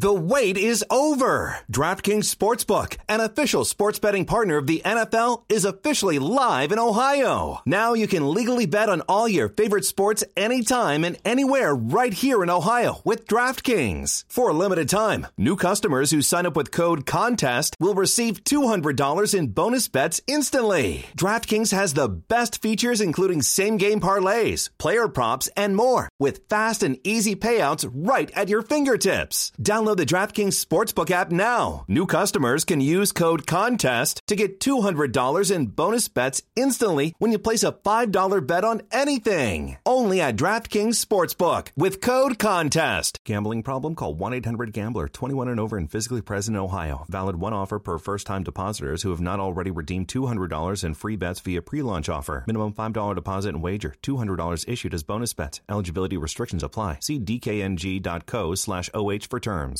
The wait is over. DraftKings Sportsbook, an official sports betting partner of the NFL, is officially live in Ohio. Now you can legally bet on all your favorite sports anytime and anywhere right here in Ohio with DraftKings. For a limited time, new customers who sign up with code CONTEST will receive $200 in bonus bets instantly. DraftKings has the best features including same-game parlays, player props, and more with fast and easy payouts right at your fingertips. Download the DraftKings Sportsbook app now. New customers can use code CONTEST to get $200 in bonus bets instantly when you place a $5 bet on anything. Only at DraftKings Sportsbook with code CONTEST. Gambling problem? Call 1 800 Gambler 21 and over and physically present in Ohio. Valid one offer per first time depositors who have not already redeemed $200 in free bets via pre launch offer. Minimum $5 deposit and wager. $200 issued as bonus bets. Eligibility restrictions apply. See DKNG.co slash OH for terms.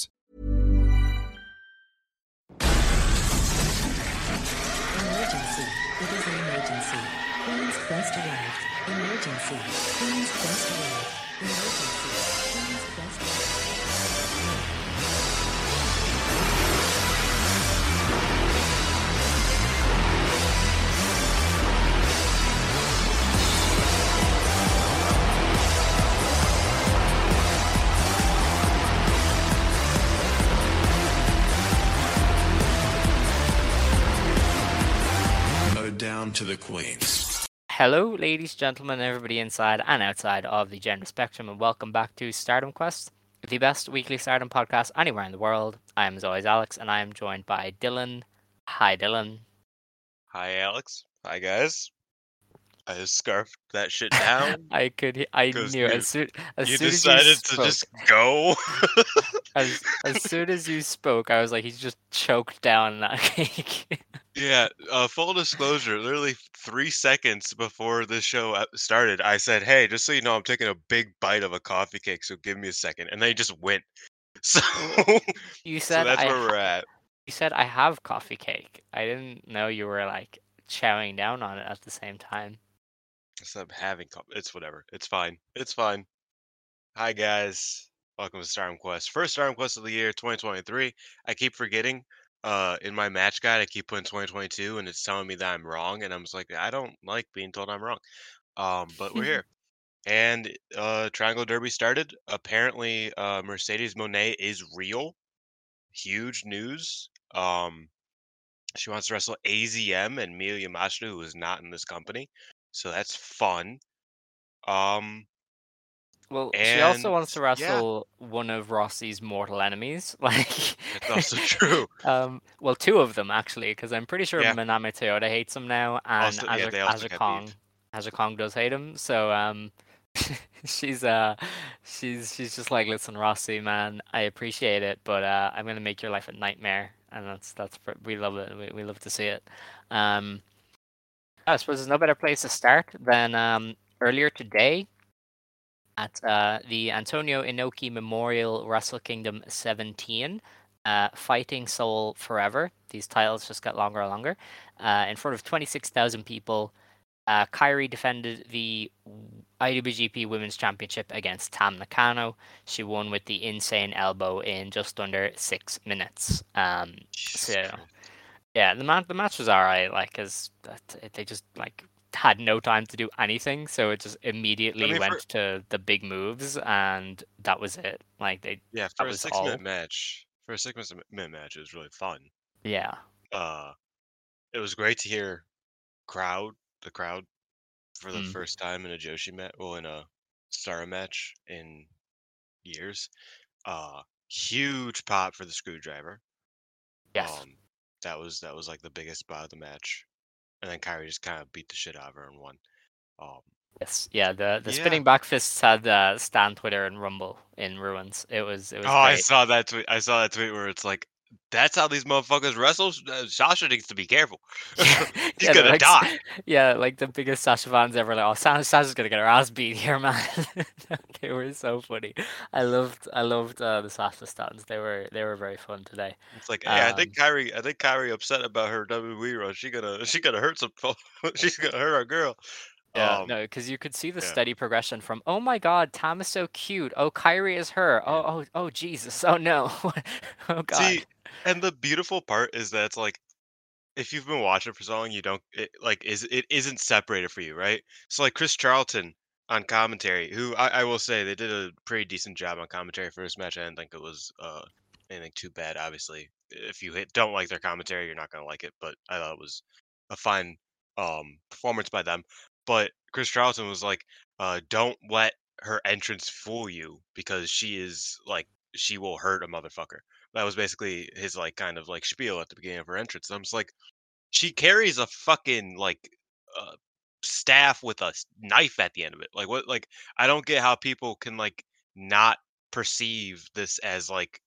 Emergency. It is an emergency. Queen's Quest arrived. Emergency. Queen's down to the queens. Hello, ladies, gentlemen, everybody inside and outside of the gender spectrum, and welcome back to Stardom Quest, the best weekly Stardom podcast anywhere in the world. I am as always Alex, and I am joined by Dylan. Hi, Dylan. Hi, Alex. Hi, guys. I scarfed that shit down. I could, I knew you- as soon as you soon decided as to you spoke, just go. as, as soon as you spoke, I was like, he's just choked down that cake. yeah. Uh, full disclosure. Literally three seconds before the show uh, started, I said, "Hey, just so you know, I'm taking a big bite of a coffee cake, so give me a second. And they just went. So, you so said that's I where ha- we're at. you said I have coffee cake. I didn't know you were like chowing down on it at the same time. So I'm having. It's whatever. It's fine. It's fine. Hi, guys. Welcome to Stardom Quest. First Stardom Quest of the year, 2023. I keep forgetting. Uh, in my match guide, I keep putting 2022, and it's telling me that I'm wrong, and I'm just like, I don't like being told I'm wrong. Um, but we're here, and uh, Triangle Derby started. Apparently, uh, Mercedes Moné is real. Huge news. Um, she wants to wrestle AZM and Miyu Yamashita, who is not in this company, so that's fun. Um, Well, she also wants to yeah. wrestle one of Rossy's mortal enemies. Like, That's also true. um, well, two of them actually, because I'm pretty sure Yeah. Manami Toyota hates him now, and Also- yeah, they also Aja Kong, beef. Kong does hate him. So, um, she's uh, she's she's just like, listen, Rossi, man, I appreciate it, but uh, I'm gonna make your life a nightmare, and that's that's we love it. We we love to see it. Um, I suppose there's no better place to start than um earlier today at uh, the Antonio Inoki Memorial Wrestle Kingdom 17. Uh, Fighting Soul Forever. These titles just got longer and longer. Uh, in front of 26,000 people, uh, Kairi defended the IWGP Women's Championship against Tam Nakano. She won with the insane elbow in just under six minutes. Um, so. Yeah, the match the match was alright. Like, cause that, they just like had no time to do anything, so it just immediately mean, went for- to the big moves, and that was it. Like they, Yeah, for a six all. minute match, for a six minute match, it was really fun. Yeah, Uh, it was great to hear crowd, the crowd, for the Mm. first time in a Joshi match, well, in a Star match in years. Uh, huge pop for the screwdriver. yes, Um, that was that was like the biggest spot of the match, and then Kairi just kind of beat the shit out of her and won. Um, yes, yeah. The the yeah. spinning back fists had uh, Stan Twitter and Rumble in ruins. It was it was oh, I saw that tweet. I saw that tweet where it's like, "That's how these motherfuckers wrestle." Uh, Sasha needs to be careful. He's Yeah, gonna like, die. Yeah, like the biggest Sasha fans ever. Like, oh, Sasha, Sasha's gonna get her ass beat here, man. they were so funny. I loved, I loved uh, the Sasha stands. They were, they were very fun today. It's like, hey, I Um, think Kairi, I think Kairi upset about her WWE run. She gonna, she gonna hurt some. She's gonna hurt our girl. Yeah, Um, no, because you could see the yeah. steady progression from "Oh my God, Tam is so cute. Oh, Kairi is her. Oh, oh, oh, Jesus. Oh no. oh God." See, and the beautiful part is that it's like if you've been watching for so long, you don't it, like is it isn't separated for you, right? So like Chris Charlton on commentary, who I, I will say they did a pretty decent job on commentary for this match. I didn't think it was uh anything too bad. Obviously, if you hit, don't like their commentary, you're not gonna like it. But I thought it was a fine um performance by them. But Chris Charlton was like, uh, don't let her entrance fool you because she is like she will hurt a motherfucker. That was basically his like kind of like spiel at the beginning of her entrance. I'm just like, she carries a fucking like uh, staff with a knife at the end of it. Like what? Like I don't get how people can like not perceive this as like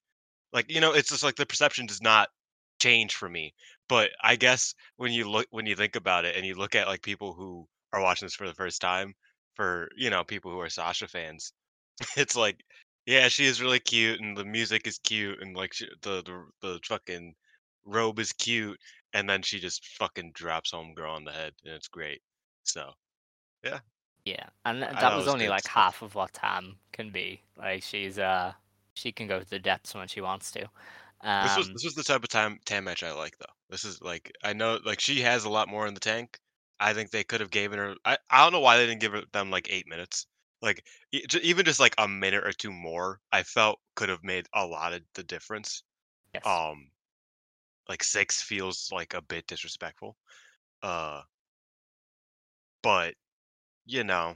like you know it's just like the perception does not change for me. But I guess when you look when you think about it and you look at like people who are watching this for the first time, for you know people who are Sasha fans, it's like yeah she is really cute and the music is cute and like she, the, the the fucking robe is cute and then she just fucking drops homegirl on the head and it's great so yeah Yeah, and th- that was was only like stuff. half of what Tam can be. Like she's uh she can go to the depths when she wants to. this was Um, this was the type of time tam match i like though this is like i know like she has a lot more in the tank i think they could have given her i, I don't know why they didn't give her- them like eight minutes like e- even just like a minute or two more i felt could have made a lot of the difference. Yes. um like six feels like a bit disrespectful uh but you know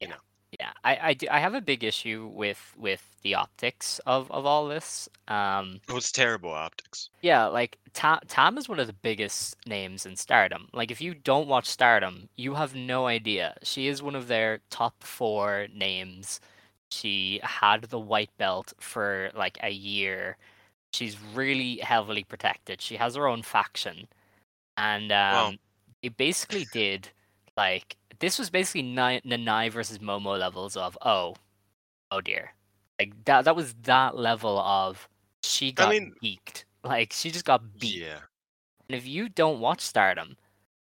you know Yeah, I I, do, I have a big issue with with the optics of of all this. Um, it was terrible optics yeah, like Tom Tam is one of the biggest names in Stardom. Like if you don't watch Stardom, you have no idea. She is one of their top four names. She had the white belt for like a year. She's really heavily protected. She has her own faction, and um, it basically did like this was basically Nanai versus Momo levels of oh, oh dear, like that. That was that level of she got mean- beaked. Like she just got beat. yeah And if you don't watch Stardom,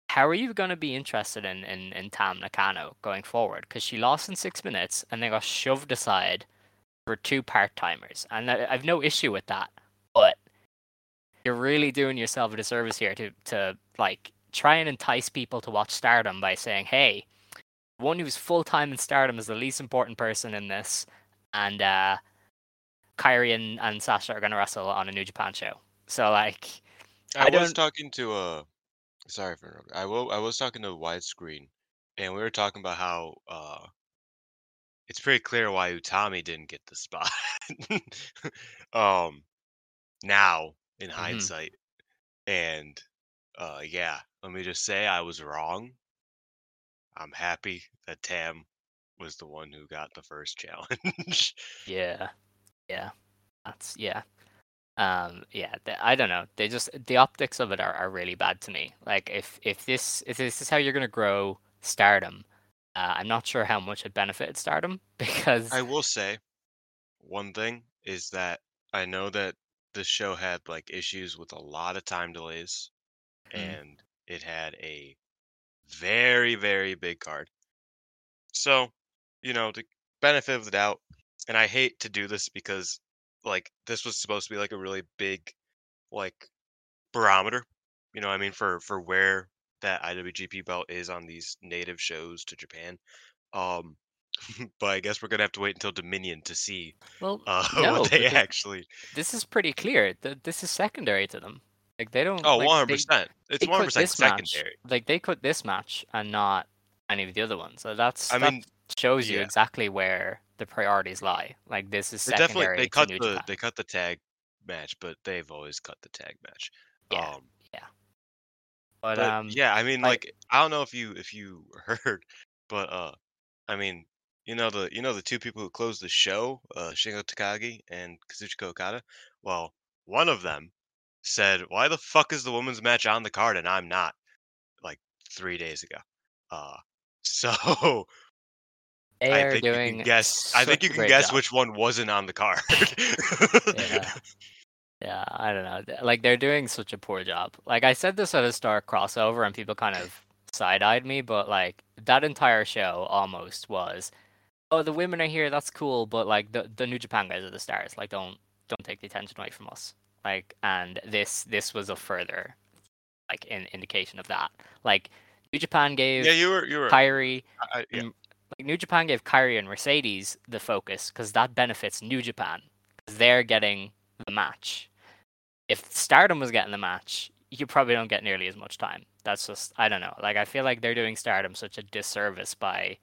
how are you going to be interested in, in, in Tam Nakano going forward? Because she lost in six minutes and then got shoved aside for two part timers. And I, I've no issue with that. But you're really doing yourself a disservice here to, to like try and entice people to watch Stardom by saying, hey, one who's full time in Stardom is the least important person in this. And uh, Kairi and, and Sasha are going to wrestle on a New Japan show. So, like, I, I was don't- talking to uh sorry for interrupting. I will I was talking to widescreen and we were talking about how uh it's pretty clear why Utami didn't get the spot. um now in Mm-hmm. hindsight. And uh yeah, let me just say I was wrong. I'm happy that Tam was the one who got the first challenge. Yeah, yeah, that's yeah, um, yeah. th- I don't know. They just the optics of it are, are really bad to me. Like if if this if this is how you're gonna grow Stardom, uh, I'm not sure how much it benefited Stardom because I will say one thing is that I know that the show had like issues with a lot of time delays Mhm. and it had a very very big card. So, you know, the benefit of the doubt and I hate to do this because like this was supposed to be like a really big like barometer, you know, what I mean for for where that IWGP belt is on these native shows to Japan. Um but I guess we're going to have to wait until Dominion to see well, uh, no, what they actually. this is pretty clear. Th- this is secondary to them. Like they don't. Oh, one hundred percent. It's one hundred percent this match- secondary. Like they cut this match and not any of the other ones. So that's I that mean, shows you yeah. exactly where the priorities lie. Like this is They definitely secondary they cut the Japan. they cut the tag match, but they've always cut the tag match. Yeah, Um, But, but um, yeah, I mean, like- like I don't know if you if you heard, but uh, I mean, you know the you know the two people who closed the show, uh, Shingo Takagi and Kazuchika Okada. Well, one of them said, "Why the fuck is the women's match on the card and I'm not?" Like three days ago. Uh, so they I are think you can guess. I think you can guess job. which one wasn't on the card. Yeah. Yeah, I don't know. Like they're doing such a poor job. Like I said this at a Star crossover, and people kind of side-eyed me, but like that entire show almost was, oh, the women are here, that's cool, but like the the New Japan guys are the stars. Like, don't don't take the attention away from us. Like, and this this was a further like in, indication of that. Like, New Japan gave Yeah, you were you were. Kairi I, yeah. and- like New Japan gave Kairi and Mercedes the focus because that benefits New Japan because they're getting the match. If Stardom was getting the match, you probably don't get nearly as much time. That's just I don't know. Like I feel like they're doing Stardom such a disservice by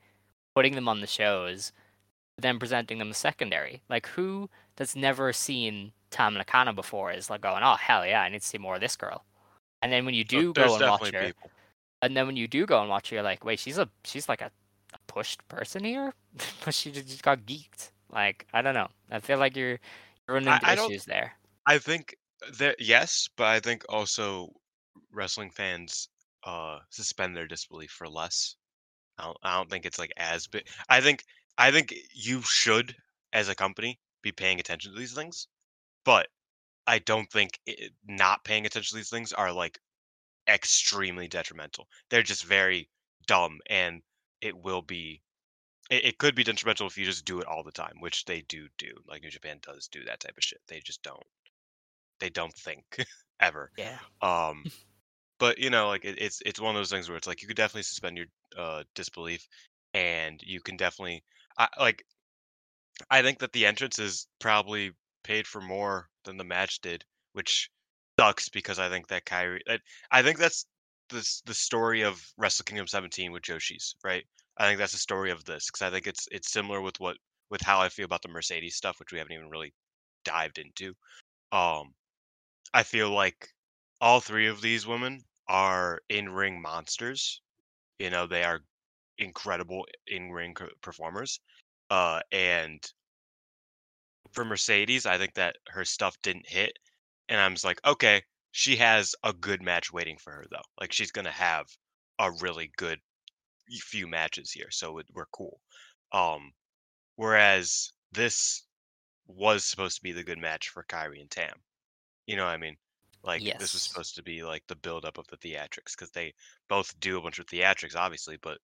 putting them on the shows, then presenting them as secondary. Like who that's never seen Tam Nakano before is like going, oh hell yeah, I need to see more of this girl. And then when you do there's go and watch her, people. and then when you do go and watch her, you're like, wait, she's a she's like a, a pushed person here, but she just got geeked. Like I don't know. I feel like you're you're running into I don't- issues there. I think that yes, but I think also wrestling fans uh suspend their disbelief for less. I don't, I don't think it's like as big. I think I think you should, as a company, be paying attention to these things, but I don't think it, not paying attention to these things are like extremely detrimental. They're just very dumb, and it will be. It, it could be detrimental if you just do it all the time, which they do do. Like New Japan does do that type of shit. They just don't. They don't think ever. Yeah. Um, but you know, like it, it's it's one of those things where it's like you could definitely suspend your uh disbelief, and you can definitely, I like. I think that the entrance is probably paid for more than the match did, which sucks because I think that Kairi. I, I think that's the the story of Wrestle Kingdom 17 with Joshi's, right? I think that's the story of this because I think it's it's similar with what with how I feel about the Mercedes stuff, which we haven't even really dived into. Um, I feel like all three of these women are in ring monsters. You know, they are incredible in ring performers. Uh, and for Mercedes, I think that her stuff didn't hit. And I'm just like, okay, she has a good match waiting for her, though. Like, she's going to have a really good few matches here. So it, we're cool. Um, whereas this was supposed to be the good match for Kairi and Tam. You know what I mean? Like this was supposed to be like the build up of the theatrics because they both do a bunch of theatrics, obviously, but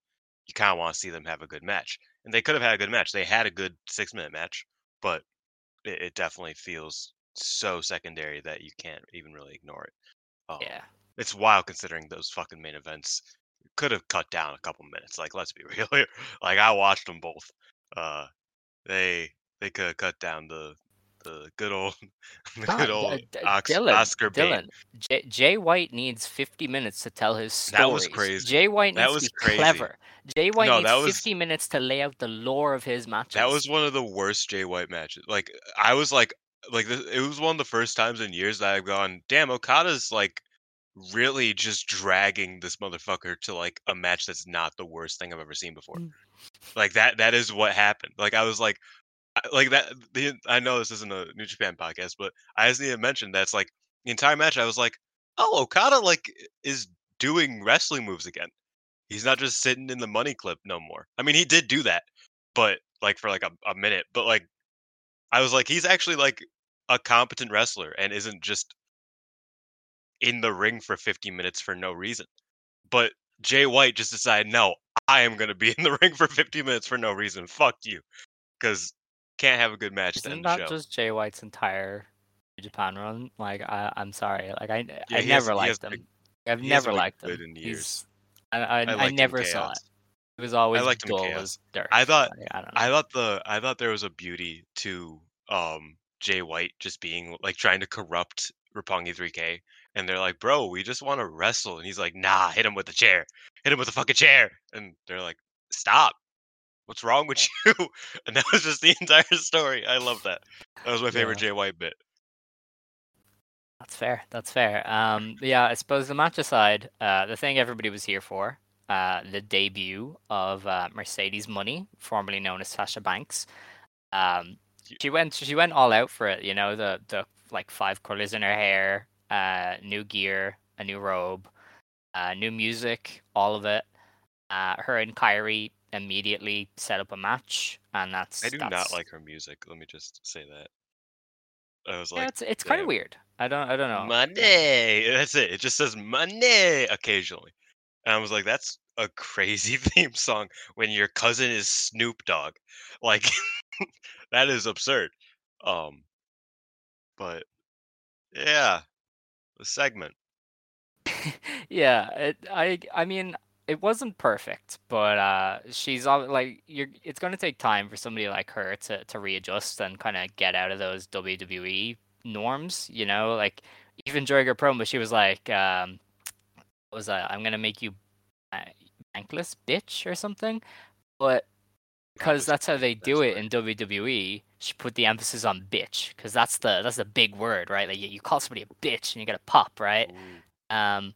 you kind of want to see them have a good match. And they could have had a good match. They had a good six minute match, but it, it definitely feels so secondary that you can't even really ignore it. Um, Yeah. It's wild considering those fucking main events could have cut down a couple minutes. Like, let's be real here. Like, I watched them both. Uh, they they could have cut down the the good old the good old D- Ox, Dylan, Oscar. Dylan, J- Jay White needs 50 minutes to tell his story. That was crazy. Jay White That needs was to be crazy. clever. Jay White No, needs that was- 50 minutes to lay out the lore of his matches. That was one of the worst Jay White matches. Like I was like like this, it was one of the first times in years that I've gone, damn, Okada's like really just dragging this motherfucker to like a match that's not the worst thing I've ever seen before. Mm. Like that that is what happened. Like I was like like that the I know this isn't a New Japan podcast, but I just need to mention that's like the entire match I was like, "Oh, Okada like is doing wrestling moves again. He's not just sitting in the money clip no more." I mean, he did do that, but like for like a, a minute, but like I was like he's actually like a competent wrestler and isn't just in the ring for 50 minutes for no reason. But Jay White just decided, "No, I am going to be in the ring for 50 minutes for no reason. Fuck you." Cuz can't have a good match Isn't that just Jay White's entire Japan run? Like, I, I'm sorry. Like, I, Yeah, I never has liked him. big- I've never liked him. in years. He's, I, I, I, him never saw it. It was always liked dull as dirt. I thought- Like, I don't know. I thought the I thought there was a beauty to um Jay White just being like trying to corrupt Roppongi 3K and they're like, "Bro, we just want to wrestle." And he's like, "Nah, hit him with the chair. Hit him with the fucking chair." And they're like, "Stop. What's wrong with you?" And that was just the entire story. I love that. That was my favorite Jay White bit. That's fair. That's fair. Um, yeah, I suppose the match aside, uh, the thing everybody was here for, uh, the debut of uh, Mercedes Moné, formerly known as Sasha Banks. Um, she went. She went all out for it. You know, the the like five colors in her hair, uh, new gear, a new robe, uh, new music, all of it. Uh, her and Kairi immediately set up a match, and that's. I do not like her music. Let me just say that. I was Yeah, like, it's it's kind of weird. I don't I don't know. Monday. That's it. It just says Monday occasionally. and I was like, "That's a crazy theme song when your cousin is Snoop Dogg." Like, that is absurd. Um, but yeah, the segment. yeah, it, I I mean it wasn't perfect, but uh, she's all like you're. It's gonna take time for somebody like her to to readjust and kind of get out of those WWE norms. You know, like even during her promo, she was like, um, what "Was that? I'm gonna make you bankless, bitch, or something." But because that's how they do it in WWE, she put the emphasis on bitch because that's the that's the big word, right? Like you, you call somebody a bitch and you get a pop, right? Um,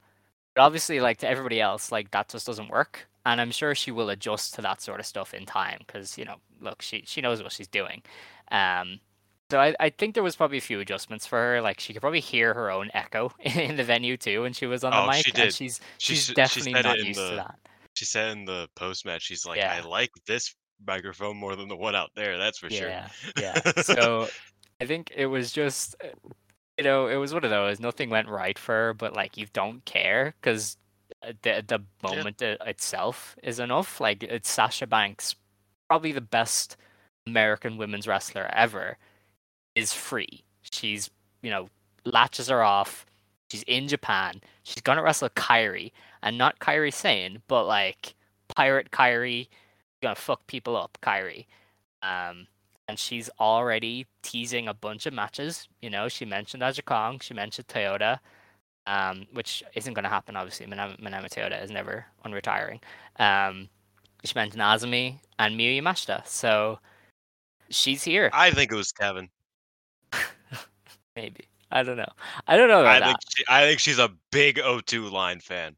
but obviously, like to everybody else, like that just doesn't work. And I'm sure she will adjust to that sort of stuff in time because you know, look, she she knows what she's doing. Um, so I, I think there was probably a few adjustments for her. Like she could probably hear her own echo in the venue too when she was on the Oh, mic, she and did. she's She she's she definitely it not used to the- that. She said in the post match, she's like, Yeah. "I like this microphone more than the one out there. That's for Yeah, sure." yeah. Yeah, so I think it was just, uh, you know, it was one of those. Nothing went right for her, but like you don't care because the the moment i- itself is enough. Like it's Sasha Banks, probably the best American women's wrestler ever, is free. She's you know latches her off. She's in Japan. She's gonna wrestle Kairi, and not Kairi Sane, but like Pirate Kairi, gonna fuck people up, Kairi. Um, and she's already teasing a bunch of matches. You know, she mentioned Aja Kong, she mentioned Toyota, um, which isn't going to happen, obviously. Manama, Manama Toyota is never unretiring. Um, she mentioned AZM and Miyu Yamashita. So she's here. I think it was Kevin. Maybe. I don't know. I don't know I about think she, I think she's a big O2 line fan.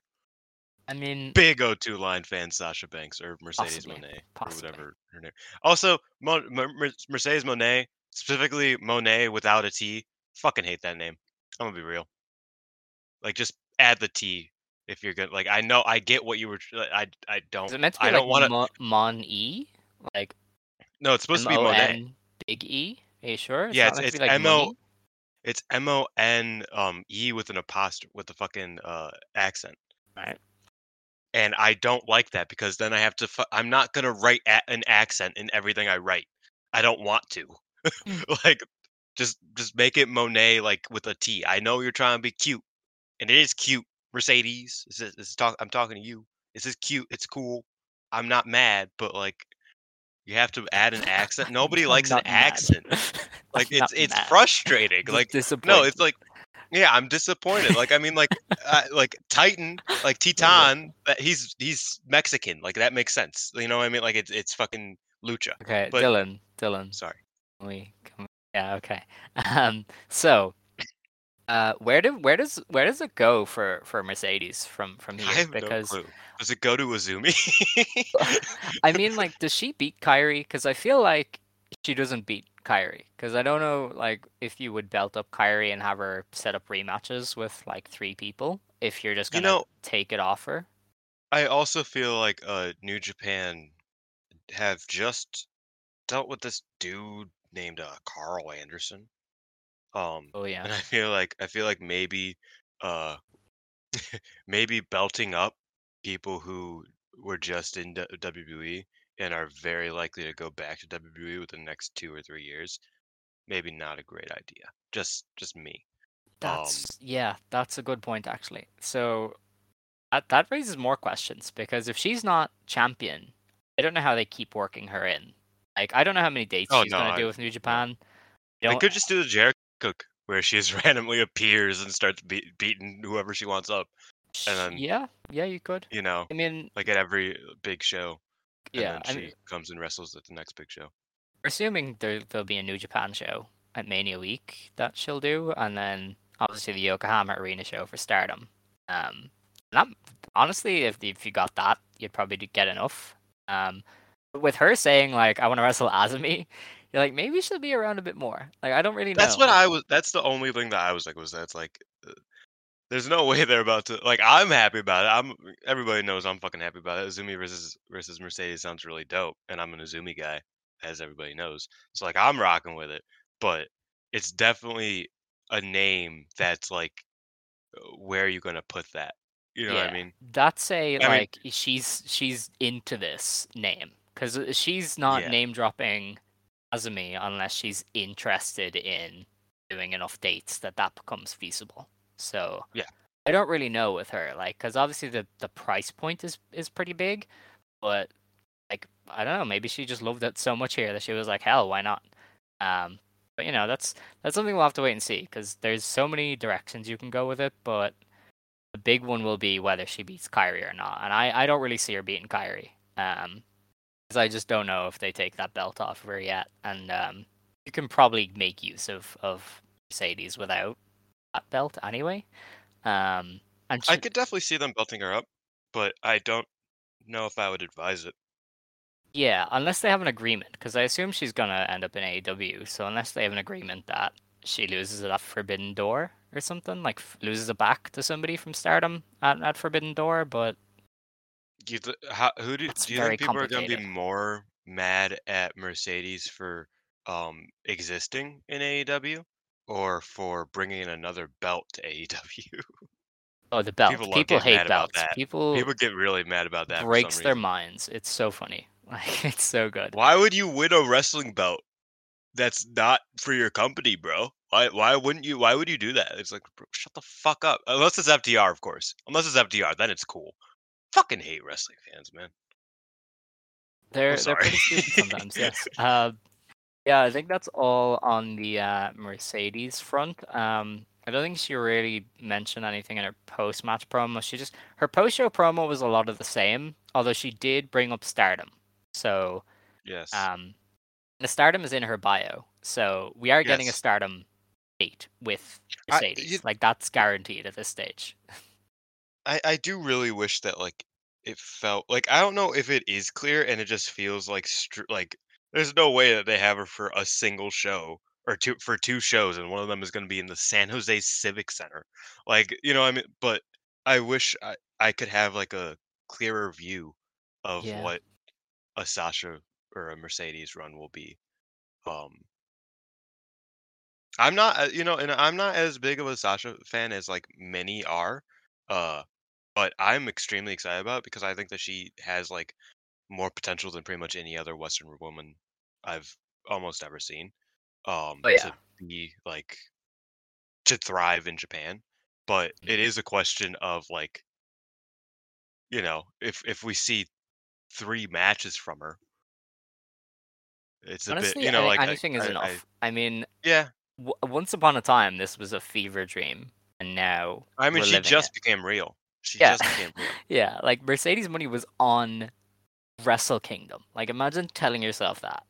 I mean, Big O2 line fan, Sasha Banks or Mercedes Possibly, Moné possibly. or whatever her name. Also, Mo, Mer, Mer- Mercedes Moné, specifically Moné without a T. Fucking hate that name. I'm gonna be real. Like, just add the T if you're gonna. Like, I know I get what you were. I I don't. is it meant to be I like don't want. Mo- Mon E? Like No, it's supposed to be Moné. M-O-N Big E? Are you sure? Yeah, it's- it's like M-O- money? It's M O N um E with an apostrophe with the fucking uh accent. Right. And I don't like that because then I have to. Fu- I'm not gonna write an accent in everything I write. I don't want to. like, just just make it Monet like with a T. I know you're trying to be cute, and it is cute. Mercedes, this is, this is talk. I'm talking to you. This is cute. It's cool. I'm not mad, but like, you have to add an accent. Nobody likes an mad. accent. Like, it's it's mad. frustrating. Like, no, it's like, yeah, I'm disappointed. Like, I mean, like, uh, like Titan, like Titan, he's he's Mexican. Like that makes sense. You know what I mean? Like it's it's fucking lucha. Okay, but- Dylan, Dylan, Sorry. we. Yeah, okay. Um, so, uh, where do where does where does it go for for Mercedes from from I here? have Because no clue. Does it go to AZM? I mean, like, does she beat Kairi? Because I feel like she doesn't beat Kairi. Because I don't know, like, if you would belt up Kairi and have her set up rematches with like three people, if you're just gonna know- take it off her. I also feel like uh New Japan have just dealt with this dude named uh, Karl Anderson. Um, Oh yeah. and I feel like I feel like maybe uh maybe belting up people who were just in WWE and are very likely to go back to WWE within the next two or three years. Maybe not a great idea. Just just me. Um, That's yeah, that's a good point actually. So that that raises more questions because if she's not champion, I don't know how they keep working her in. Like I don't know how many dates Oh, she's no, gonna do with New Japan. They Don't- could just do the Jericho Cook where she just randomly appears and starts be- beating whoever she wants up. and then- yeah, yeah, you could. You know, I mean, like at every big show. And yeah, she mean, comes and wrestles at the next big show. we're assuming there there'll be a New Japan show at Mania Week that she'll do, and then obviously the Yokohama Arena show for Stardom. Um, that, honestly, if if you got that, you'd probably get enough. Um, but with her saying like I want to wrestle AZM, you're like maybe she'll be around a bit more. Like I don't really know. That's what I was. That's the only thing that I was like was that's like. Uh, there's no way they're about to like. I'm happy about it. I'm. Everybody knows I'm fucking happy about it. AZM versus versus Mercedes sounds really dope, and I'm an AZM guy, as everybody knows. So like I'm rocking with it, but it's definitely a name that's like, uh, where are you gonna put that? You know what I mean? That's a I mean- like she's she's into this name because she's not Yeah. name dropping AZM unless she's interested in doing enough dates that that becomes feasible. So Yeah. I don't really know with her, like, because obviously the the price point is is pretty big, but like I don't know, maybe she just loved it so much here that she was like, hell, why not? Um, but you know, that's that's something we'll have to wait and see because there's so many directions you can go with it, but the big one will be whether she beats Kairi or not, and I I don't really see her beating Kairi, um, because I just don't know if they take that belt off of her yet, and um, you can probably make use of of Mercedes without belt anyway. Um, and I could definitely see them belting her up, but I don't know if I would advise it. Yeah, unless they have an agreement, because I assume she's gonna end up in AEW. So unless they have an agreement that she loses it at Forbidden Door or something, like f- loses it back to somebody from Stardom at, at Forbidden Door, but You th- how, who do, do you think people are going to be more mad at Mercedes for um existing in AEW or for bringing in another belt to AEW? oh, the belt. People People, hate belts. People, People get really mad about that. for some breaks their minds. It's so funny. Like it's so good. Why would you win a wrestling belt that's not for your company, bro? Why why wouldn't you why would you do that? It's like bro, shut the fuck up. Unless it's FDR, of course. Unless it's FDR, then it's cool. Fucking hate wrestling fans, man. They're they're pretty stupid sometimes. yes. Uh, yeah, I think that's all on the uh, Mercedes front. Um, I don't think she really mentioned anything in her post match promo. She just her post show promo was a lot of the same, although she did bring up Stardom. So Yes. um, the Stardom is in her bio. So we are getting a Stardom date with I- Mercedes. you- like that's guaranteed at this stage. I, I do really wish that like it felt like I don't know if it is clear and it just feels like str- like there's no way that they have her for a single show or two for two shows and one of them is going to be in the San Jose Civic Center. Like, you know, I mean, but I wish I, I could have like a clearer view of Yeah. what a Sasha or a Mercedes run will be. Um I'm not, uh, you know, and I'm not as big of a Sasha fan as like many are. Uh but I'm extremely excited about it because I think that she has like more potential than pretty much any other Western woman I've almost ever seen. Um, Oh, yeah. to be like to thrive in Japan, but it Mm-hmm. a question of like, you know, if if we see three matches from her, it's a Honestly, bit, you know, any- like I- anything is I- I- enough. I mean, yeah, w- once upon a time, this was a fever dream, and now I mean, she just it. became real. She Yeah. just became real. Yeah, like Mercedes Moné was on Wrestle Kingdom. Like imagine telling yourself that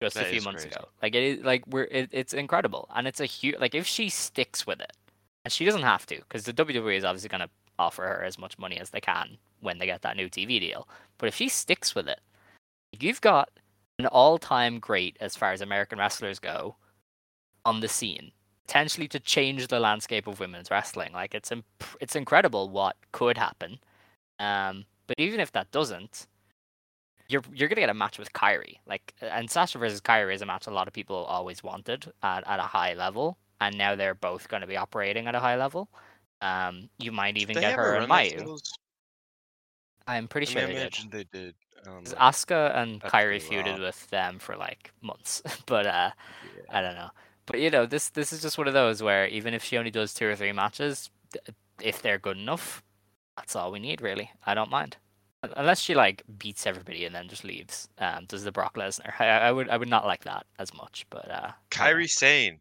just a few months crazy. ago. Like it is like we're it, it's incredible, and it's a huge like if she sticks with it, and she doesn't have to because the WWE is obviously going to offer her as much money as they can when they get that new TV deal. But if she sticks with it, you've got an all-time great as far as American wrestlers go on the scene potentially to change the landscape of women's wrestling. Like it's imp- it's incredible what could happen. Um, but even if that doesn't, you're you're gonna get a match with Kairi. Like and Sasha versus Kairi is a match a lot of people always wanted at, at a high level, and now they're both going to be operating at a high level. Um, you might even they get her and Mayu. I'm pretty I sure mean, I they did. they did. Um, Asuka and That's Kairi feuded with them for like months, but uh, yeah. I don't know. But you know, this this is just one of those where even if she only does two or three matches, if they're good enough, that's all we need really. I don't mind. Un- Unless she like beats everybody and then just leaves, um, does the Brock Lesnar? I, I would I would not like that as much. But uh. Kairi Sane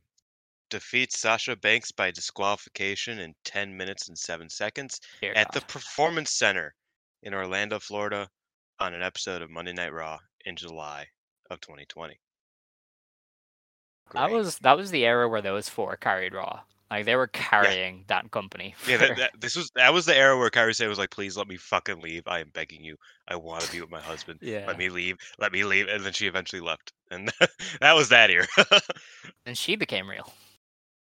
defeats Sasha Banks by disqualification in 10 minutes and 7 seconds Dear at the Performance Center in Orlando, Florida, on an episode of Monday Night Raw in July of 2020. that was that was the era where those four carried Raw. Like they were carrying that company. Yeah, that, that, this was that was the era where Kairi Sane was like, "Please let me fucking leave. I am begging you. I want to be with my husband. yeah. Let me leave. Let me leave." And then she eventually left, and that was that era. And she became real.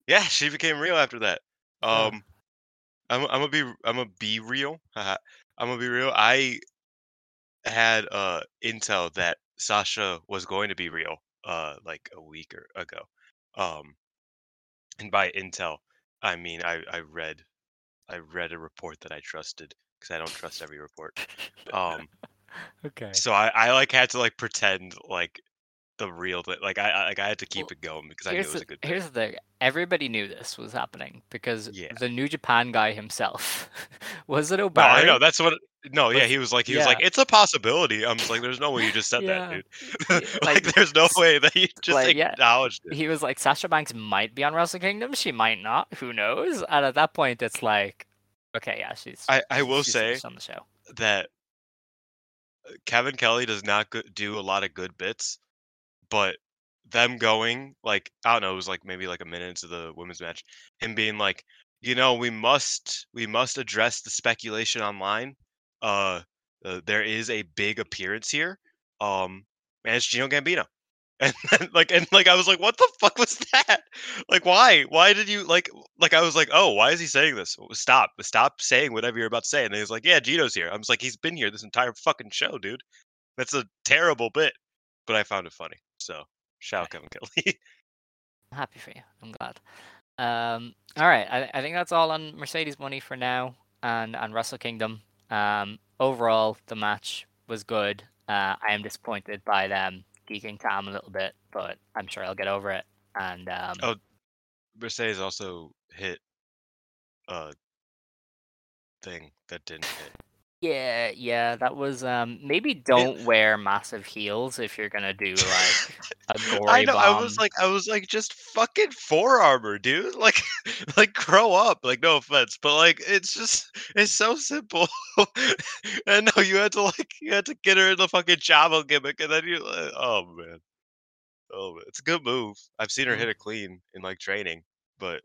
yeah, she became real after that. Yeah. Um, I'm I'm gonna be I'm gonna be real. I'm gonna be real. I had uh intel that Sasha was going to be real uh like a week or ago. Um, and by intel, I mean I I read I read a report that I trusted because I don't trust every report. Um, okay. so I, I like had to like pretend like the real thing. Like I, I like I had to keep Well, it going because I knew it was the, a good. bit. here's the thing. Everybody knew this was happening because Yeah. the New Japan guy himself was it No, I know that's what. No, yeah, he was like he was like it's a possibility. I'm just like there's no way you just said Yeah. that, dude. Like, like, there's no way that you just like, yeah, acknowledged it. He was like Sasha Banks might be on Wrestle Kingdom. She might not. Who knows? And at that point, it's like, okay, yeah, she's. I, I will say on the show. that uh, Kevin Kelly does not do a lot of good bits, but them going like I don't know, it was like maybe like a minute into the women's match, him being like, you know, we must we must address the speculation online. Uh, uh there is a big appearance here. Um, and it's Gino Gambino. And then, like and like I was like, what the fuck was that? Like why? Why did you like like I was like, oh, why is he saying this? Stop, stop saying whatever you're about to say. And he's like, yeah, Gino's here. I was like, he's been here this entire fucking show, dude. That's a terrible bit, but I found it funny. So shout out Kevin Kelly. I'm happy for you. I'm glad. Um, all right, I, I think that's all on Mercedes Moné for now, and and Wrestle Kingdom. Um, overall, the match was good. Uh, I am disappointed by them geeking Tam a little bit, but I'm sure I'll get over it. And um, Oh, Mercedes also hit a thing that didn't hit. Yeah, yeah, that was um maybe don't wear massive heels if you're gonna do like a gory I know. bomb. I was like, I was like, just fucking forearmor, dude. Like, like grow up. Like, no offense, but like, it's just, it's so simple. and no, you had to like, you had to get her in the fucking Chavo gimmick, and then you, like, oh man, oh man, it's a good move. I've seen her Mm. hit it clean in like training, but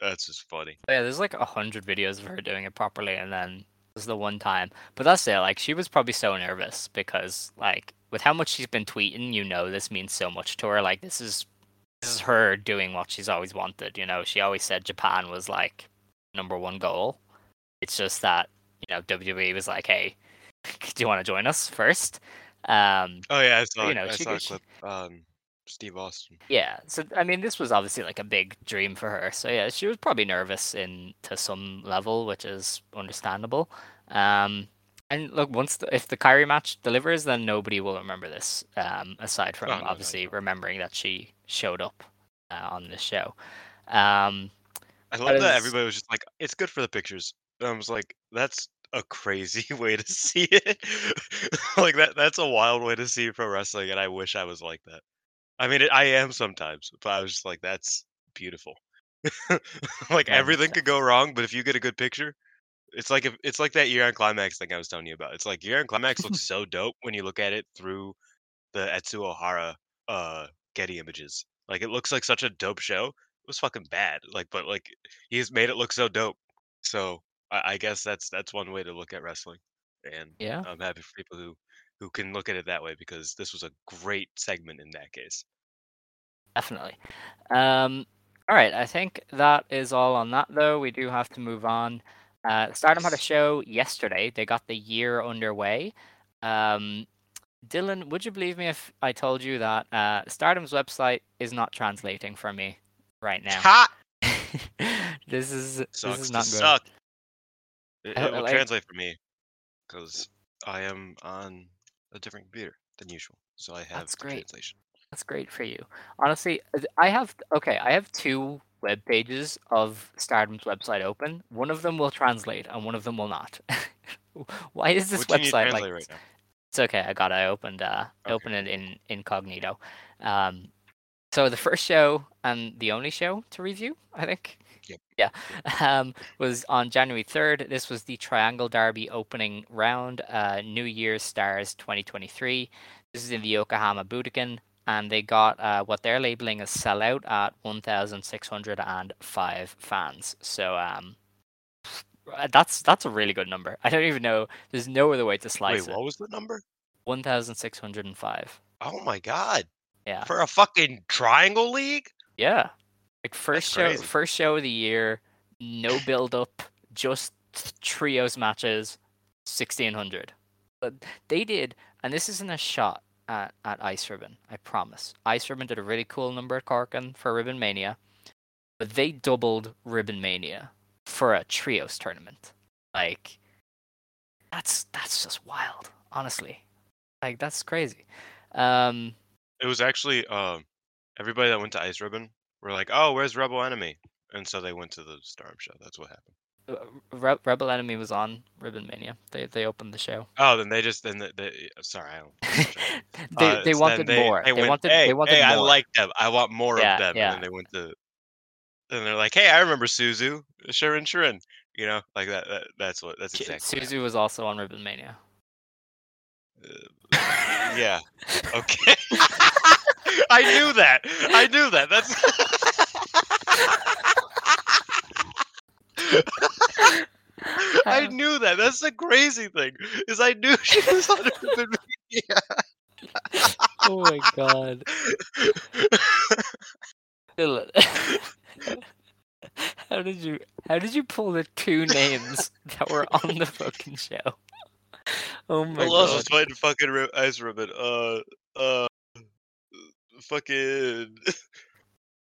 that's just funny. yeah, there's like a hundred videos of her doing it properly, and then is the one time. But that's it. Like she was probably so nervous because like with how much she's been tweeting, you know, this means so much to her. Like this is this is her doing what she's always wanted. You know, she always said Japan was like number one goal. It's just that you know WWE was like, hey, do you want to join us first? Um, Oh yeah, I saw, you know, I she saw a she- clip. Um, Steve Austin. Yeah, so I mean, this was obviously like a big dream for her. So yeah, she was probably nervous in to some level, which is understandable. Um, and look, once the, if the Kairi match delivers, then nobody will remember this. Um, aside from no, no, obviously no. remembering that she showed up uh, on this show. Um, I love that everybody was just like, "It's good for the pictures." And I was like, "That's a crazy way to see it. like that. That's a wild way to see pro wrestling, and I wish I was like that. I mean, it, I am sometimes, but I was just like, "That's beautiful." like everything could go wrong, but if you get a good picture, it's like if, it's like that year on climax thing I was telling you about. It's like year on climax looks so dope when you look at it through the Etsu Ohara uh Getty images. Like it looks like such a dope show. It was fucking bad. Like, but like he's made it look so dope. So I, I guess that's that's one way to look at wrestling, and Yeah. I'm happy for people who who can look at it that way because this was a great segment in that case. Definitely. Um, all right, I think that is all on that, though. We do have to move on. Uh, Stardom had a show yesterday. They got the year underway. Um, Dylan, would you believe me if I told you that uh, Stardom's website is not translating for me right now? Ha! this is this Sucks is to not good. suck. It, it will like- translate for me because I am on a different computer than usual, so I have That's the great. translation. That's great for you. Honestly, uh, I have okay. I have two web pages of Stardom's website open. One of them will translate, and one of them will not. Why is this What do you need to website like? right? It's okay. I got. it. I opened. Uh, I Okay. opened it in incognito. Um, so the first show and the only show to review, I think. Yep. Yeah. Um, was on January third. This was the Triangle Derby opening round. Uh, New Year's Stars 2023. This is in the Yokohama Budokan, and they got uh, what they're labeling as sellout at 1,605 fans. So um, uh, that's that's a really good number. I don't even know. There's no other way to slice Wait, it. what was the number? 1,605. Oh my god! Yeah. For a fucking triangle league? Yeah. Like first show first show of the year, no build up, just trios matches, 1600. But they did and this isn't a shot at, at Ice Ribbon, I promise. Ice Ribbon did a really cool number at Corkin for Ribbon Mania, but they doubled Ribbon Mania for a trios tournament. Like that's that's just wild, honestly. Like that's crazy. Um It was actually um everybody that went to Ice Ribbon were like, "Oh, where's Rebel Enemy?" And so they went to the Storm show. That's what happened. uh, Re- Rebel Enemy was on Ribbon Mania. They they opened the show. Oh, then they just then they, they sorry, I don't. they Uh, they wanted they, more. They, went, wanted hey, they wanted hey, I like them. I want more Yeah, of them. yeah. And then they went to, and they're like, "Hey, I remember Suzu, Sharon, Sharon." You know, like that. that that's what. That's exactly. Suzu was also on Ribbon Mania. Uh, yeah. Okay. I knew that. I knew that. That's. I knew that. That's the crazy thing. Is I knew she was on Ribbon Mania. oh my god. How did you how did you pull the two names that were on the fucking show? Oh my god. was fighting fucking ice ribbon? Uh, uh, fucking,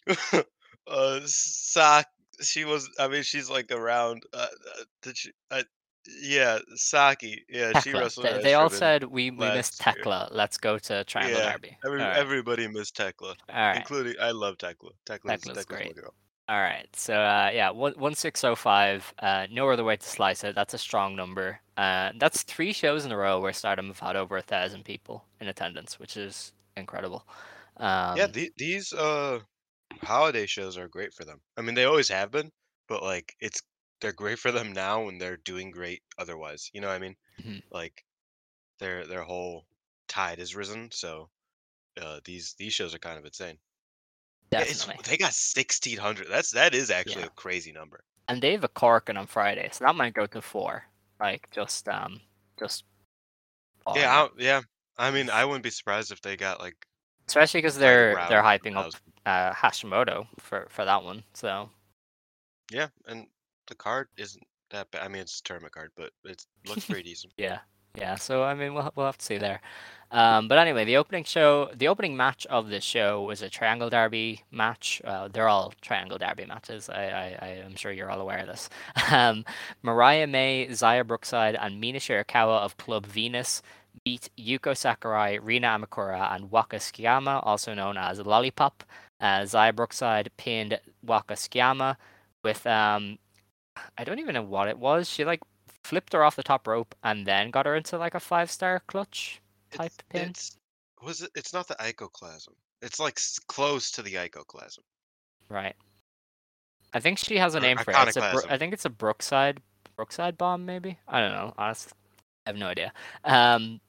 uh, Sak. She was. I mean, she's like around. Uh, uh, did she? Uh, yeah, Saki. Yeah, she wrestled. They, they all said we, we missed last year. Tekla. Let's go to Triangle Yeah, Derby. Every, right. Everybody missed Tekla, all right. including I love Tekla. Tekla's, Tekla's Tekla's my great. girl. All right. So uh, yeah, one one six oh five. Uh, no other way to slice it. That's a strong number. Uh, that's three shows in a row where Stardom have had over a thousand people in attendance, which is incredible. Um, yeah, the, these uh holiday shows are great for them. I mean, they always have been, but like it's they're great for them now when they're doing great otherwise. You know what I mean? Mhm. Like their their whole tide has risen, so uh these these shows are kind of insane. Yeah, definitely. they got sixteen hundred. That's that is actually Yeah. a crazy number. And they have a Korakuen on Friday, so that might go to four. Like just um just. yeah. I, yeah. I mean, I wouldn't be surprised if they got like especially because they're they're hyping up 1,000. uh, Hashimoto for for that one. So Yeah, and the card isn't that bad. I mean, it's a tournament card, but it looks pretty decent. Yeah, yeah. So I mean, we'll we'll have to see there. Um, but anyway, the opening show, the opening match of this show was a triangle derby match. Uh, they're all triangle derby matches. I, I I am sure you're all aware of this. Um, Mariah May, Xia Brookside, and Mina Shirakawa of Club Venus beat Yuko Sakurai, Rina Amakura, and Waka Tsukiyama, also known as Lollipop. Uh, Xia Brookside pinned Waka Tsukiyama with um, I don't even know what it was. She like flipped her off the top rope and then got her into like a five star clutch type It's, pin. it's was it? It's not the Iconoclasm. It's like close to the Iconoclasm. Right. I think she has a Or name for it. A I think it's a Brookside Brookside bomb, maybe. I don't know. Honestly, I have no idea. Um,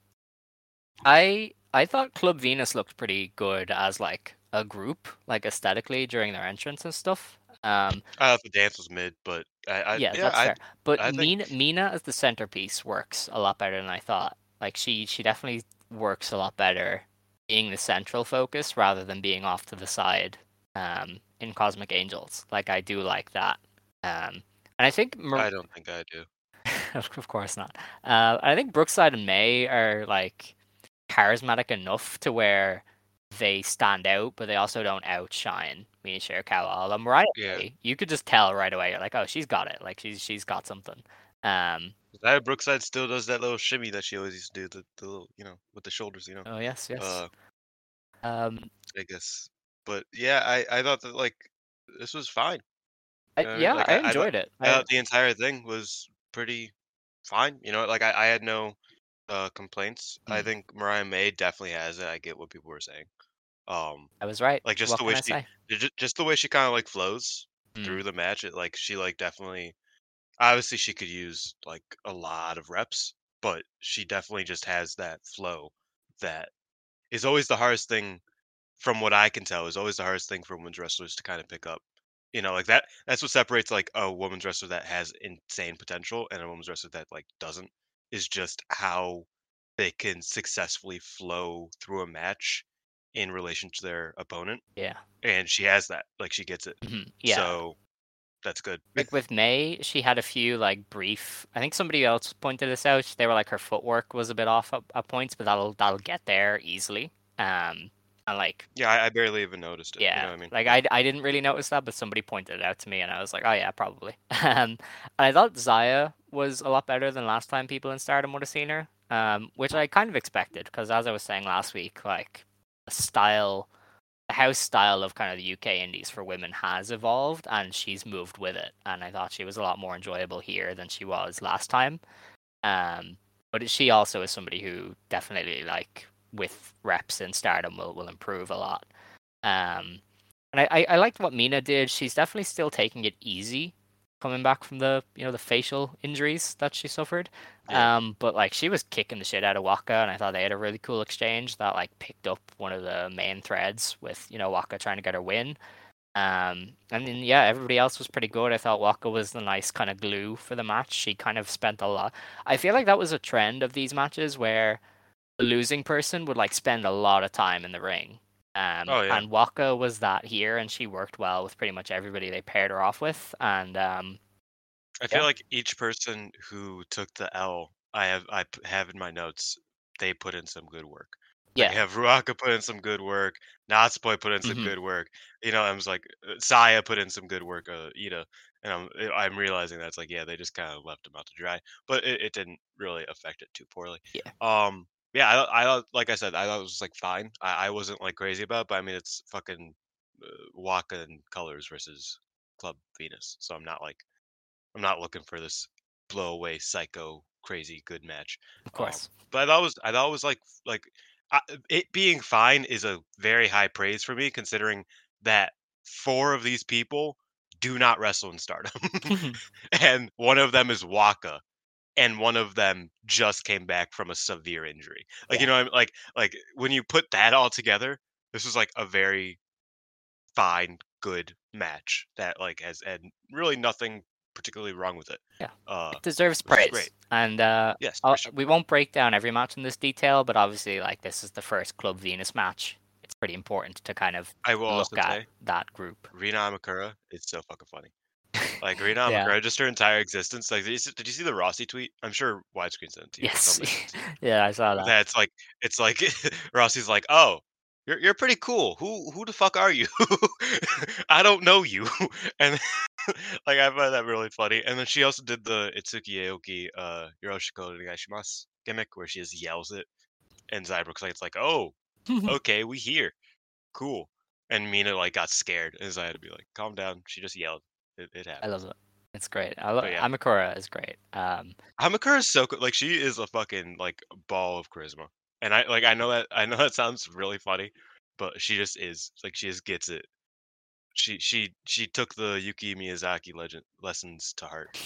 I I thought Club Venus looked pretty good as like a group, like aesthetically during their entrance and stuff. Um, I thought the dance was mid, but I, I yeah, yeah, that's I, fair. But I Mina think- Mina as the centerpiece works a lot better than I thought. Like she she definitely works a lot better being the central focus rather than being off to the side um, in Cosmic Angels. Like I do like that. Um, and I think Mar- I don't think I do. of course not. Uh, I think Brookside and May are like charismatic enough to where they stand out, but they also don't outshine Mina Shirakawa. Although Mariah, Yeah. You could just tell right away. You're like, oh, she's got it. Like she's she's got something. Um. That Brookside still does that little shimmy that she always used to do, the, the little, you know, with the shoulders, you know. Oh yes, yes. Uh, um. I guess. But yeah, I, I thought that like this was fine. I, know what I mean? yeah, Like, I I- I enjoyed it. I I, thought the entire thing was pretty fine. You know, like I, I had no uh complaints. I Mm. think Mariah May definitely has it. I get what people were saying. Um, I was right. like, just what the way she- just, just the way she kind of like flows Mm. through the match. It like she like definitely, obviously she could use like a lot of reps, but she definitely just has that flow that is always the hardest thing from what I can tell is always the hardest thing for women's wrestlers to kind of pick up. You know, like that that's what separates like a women's wrestler that has insane potential and a women's wrestler that like doesn't is just how they can successfully flow through a match in relation to their opponent. Yeah. And she has that. Like she gets it. mhm, Yeah. So that's good. like with May, she had a few like brief. I think somebody else pointed this out. They were like her footwork was a bit off at, at points, but that'll that'll get there easily. Um, And like Yeah, I, I barely even noticed it. yeah, You know what I mean? like I, I didn't really notice that, but somebody pointed it out to me, and I was like, oh yeah, probably. Um, and I thought Xia was a lot better than last time people in Stardom would have seen her, um, which I kind of expected because as I was saying last week, like the style, the house style of kind of the UK indies for women has evolved, and she's moved with it, and I thought she was a lot more enjoyable here than she was last time. Um, but she also is somebody who definitely like with reps in Stardom will will improve a lot. Um, and I, I, I liked what Mina did. She's definitely still taking it easy, coming back from the you know the facial injuries that she suffered. Yeah. Um, but like she was kicking the shit out of Waka, and I thought they had a really cool exchange that like picked up one of the main threads with you know Waka trying to get her win. Um, and then yeah, everybody else was pretty good. I thought Waka was the nice kind of glue for the match. She kind of spent a lot. I feel like that was a trend of these matches where the losing person would like spend a lot of time in the ring. Um, Oh, yeah. and Waka was that here, and she worked well with pretty much everybody they paired her off with. And um, I feel Yeah. like each person who took the L, I have I have in my notes, they put in some good work. Yeah, I have Ruaka put in some good work. Natsupoi put in some Mhm. good work. You know, I was like, uh, Saya put in some good work. Uh, Iida, and I'm uh, I'm realizing that's like, yeah, they just kind of left him out to dry, but it, it didn't really affect it too poorly. Yeah. Um. Yeah. I I thought- like I said, I thought it was like fine. I, I wasn't like crazy about, it, but I mean, it's fucking uh, Waka and Colors versus Club Venus, so I'm not like I'm not looking for this blow away psycho crazy good match. of Um, course. but I thought it was I thought it was like like I, it being fine is a very high praise for me considering that four of these people do not wrestle in Stardom, and one of them is Waka, and one of them just came back from a severe injury. Like you know, I'm like like when you put that all together, this was like a very fine, good match that like has had really nothing particularly wrong with it. Yeah. Uh, it deserves praise. great. And uh, yes, sure. we won't break down every match in this detail, but obviously, like this is the first Club Venus match. It's pretty important to kind of I will look at say that group. Rina Amakura is so fucking funny. Like Rina Yeah. Amakura, just her entire existence. Like, did you, see, did you see the Rossy tweet? I'm sure widescreen sent to you. Yes. sent to you. yeah, I saw that. That's like it's like Rossy's like, oh, you're you're pretty cool. Who who the fuck are you? I don't know you. And like I find that really funny. And then she also did the Itsuki Aoki uh Yoshiko Negashimasu gimmick where she just yells it and Zybrooks like it's like, oh, okay, we here. Cool. And Mina like got scared and Xia had to be like, calm down. She just yelled. It, it I love it. It's great. I love yeah. Amakura is great. Um, Amakura is so co- like she is a fucking like ball of charisma, and I like I know that I know that sounds really funny, but she just is like she just gets it. She she she took the Yuki Miyazaki legend lessons to heart.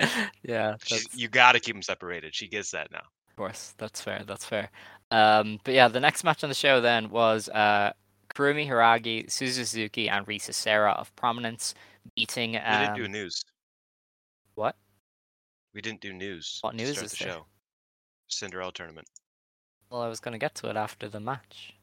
yeah, you got to keep them separated. She gets that now. of course, that's fair. That's fair. Um, but yeah, the next match on the show then was uh, Kurumi Hiragi, Suzu Suzuki, and Risa Sera of Prominence beating. We didn't do Um, news. what? We didn't do news. What news is the there? show? Cinderella tournament. Well, I was going to get to it after the match.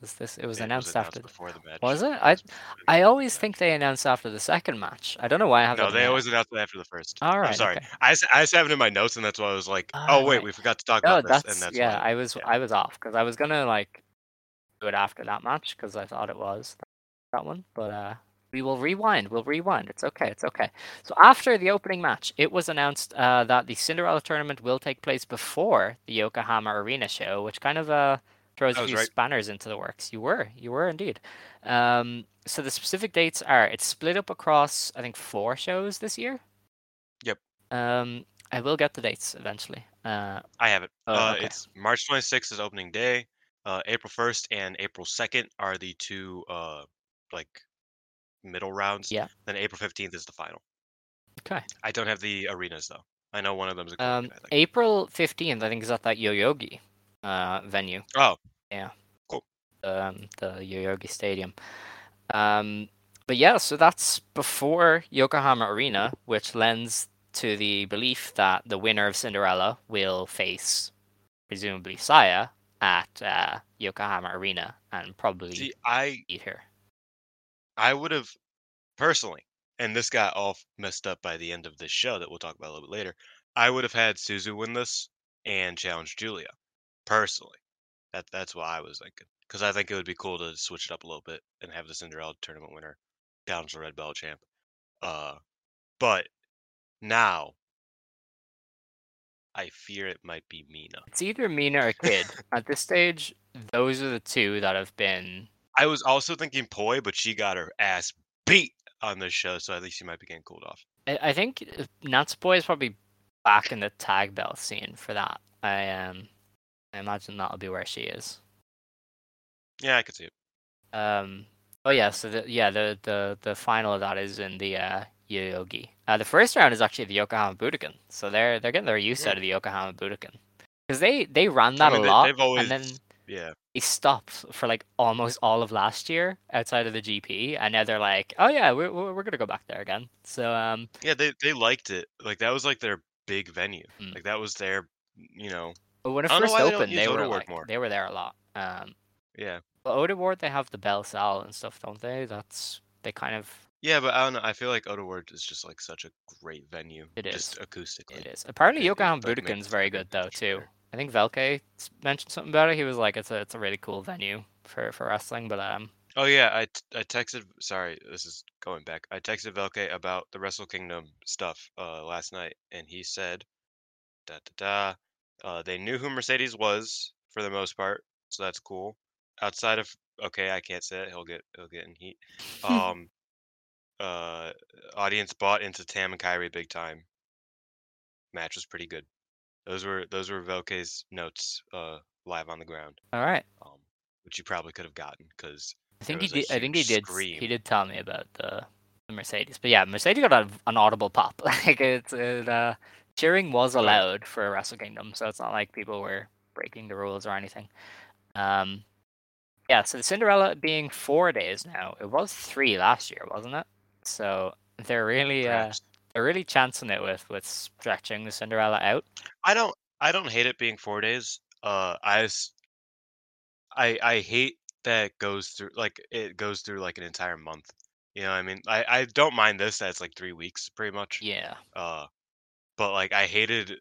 Was this? It was It announced after. the- before the match. Was it? I was I always think they announce after the second match. I don't know why I have No, they always announce it after the first. All right. I'm sorry. okay. I, I just have it in my notes, and that's why I was like, Ah, oh wait, we forgot to talk No, about this, that's, and that's yeah. why. I was yeah. I was off because I was gonna like it after that match because I thought it was that one. But uh, we will rewind. We'll rewind. It's okay. It's okay. So after the opening match, it was announced uh, that the Cinderella tournament will take place before the Yokohama Arena show, which kind of uh throws a few right. spanners into the works. You were, you were indeed. Um, so the specific dates are it's split up across I think four shows this year. Yep. Um, I will get the dates eventually. Uh, I have it. Oh, uh, okay. It's March 26th is opening day. Uh, April 1st and April 2nd are the two uh, like middle rounds. Yeah. Then April 15th is the final. okay. I don't have the arenas though. I know one of them is a Um. April fifteenth, I think, is at that Yoyogi uh, venue. Oh, Yeah. Cool. um, the Yoyogi Stadium. Um, but yeah, so that's before Yokohama Arena, which lends to the belief that the winner of Cinderella will face, presumably, Saya at uh, Yokohama Arena and probably see, I beat her. I would have personally, and this got all messed up by the end of this show that we'll talk about a little bit later. I would have had Suzu win this and challenge Giulia personally. That that's what I was thinking. Because I think it would be cool to switch it up a little bit and have the Cinderella tournament winner challenge the red belt champ. Uh, but now I fear it might be Mina. It's either Mina or Kid. At this stage, those are the two that have been. I was also thinking Poi, but she got her ass beat on this show, so at least she might be getting cooled off. I, I think uh, Natsupoi is probably back in the tag belt scene for that. I um, I imagine that'll be where she is. Yeah, I could see it. Um. Oh yeah. So the, yeah, the the the final of that is in the uh, Yoyogi. Uh, the first round is actually the Yokohama Budokan. So they're they're getting their use out of the Yokohama Budokan because they they ran that mean, a lot, they've always- and then Yeah, they stopped for like almost all of last year outside of the GP, and now they're like, oh yeah, we're we're, we're gonna go back there again. So um, yeah, they they liked it. Like that was like their big venue. Mm. Like that was their, you know, but when it I first why they opened, they were like, more. they were there a lot. Um, yeah, well, Ota Ward, they have the Belle Salle and stuff, don't they? That's they kind of yeah. But I don't know. I feel like Ota Ward is just like such a great venue. It just acoustically. It is. Apparently, Yokohama like, Budokan's very good though too. better. I think Velke mentioned something about it. He was like, "It's a it's a really cool venue for for wrestling." But um, Oh yeah, I t- I texted. Sorry, this is going back. I texted Velke about the Wrestle Kingdom stuff uh last night, and he said, da da da. Uh, they knew who Mercedes was for the most part, so that's cool. Outside of okay, I can't say it. He'll get he'll get in heat. Um, uh, audience bought into Tam and Kairi big time. Match was pretty good. Those were those were Velke's notes uh live on the ground. all right. Um, which you probably could have gotten because I think he did. I think he did. scream. He did tell me about the, the Mercedes. But yeah, Mercedes got a, an audible pop. Like it's it, uh, cheering was allowed for Wrestle Kingdom, so it's not like people were breaking the rules or anything. Um, yeah. So the Cinderella being four days now, it was three last year, wasn't it? So they're really uh, they're really chancing it with with stretching the Cinderella out. I don't I don't hate it being four days. Uh, I I I hate that it goes through like it goes through like an entire month. You know, what I mean, I I don't mind this that it's like three weeks pretty much. Yeah. Uh, but like I hated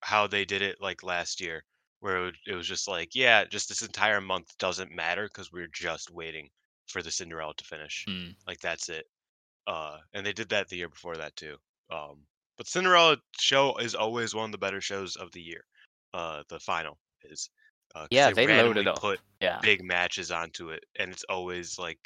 how they did it like last year, where it, would- it was just like, yeah, just this entire month doesn't matter because we're just waiting for the Cinderella to finish. Hmm. Like that's it. Uh, and they did that the year before that too. Um, but Cinderella show is always one of the better shows of the year. Uh, the final is. Uh, Yeah, they randomly loaded up. Put Yeah. big matches onto it, and it's always like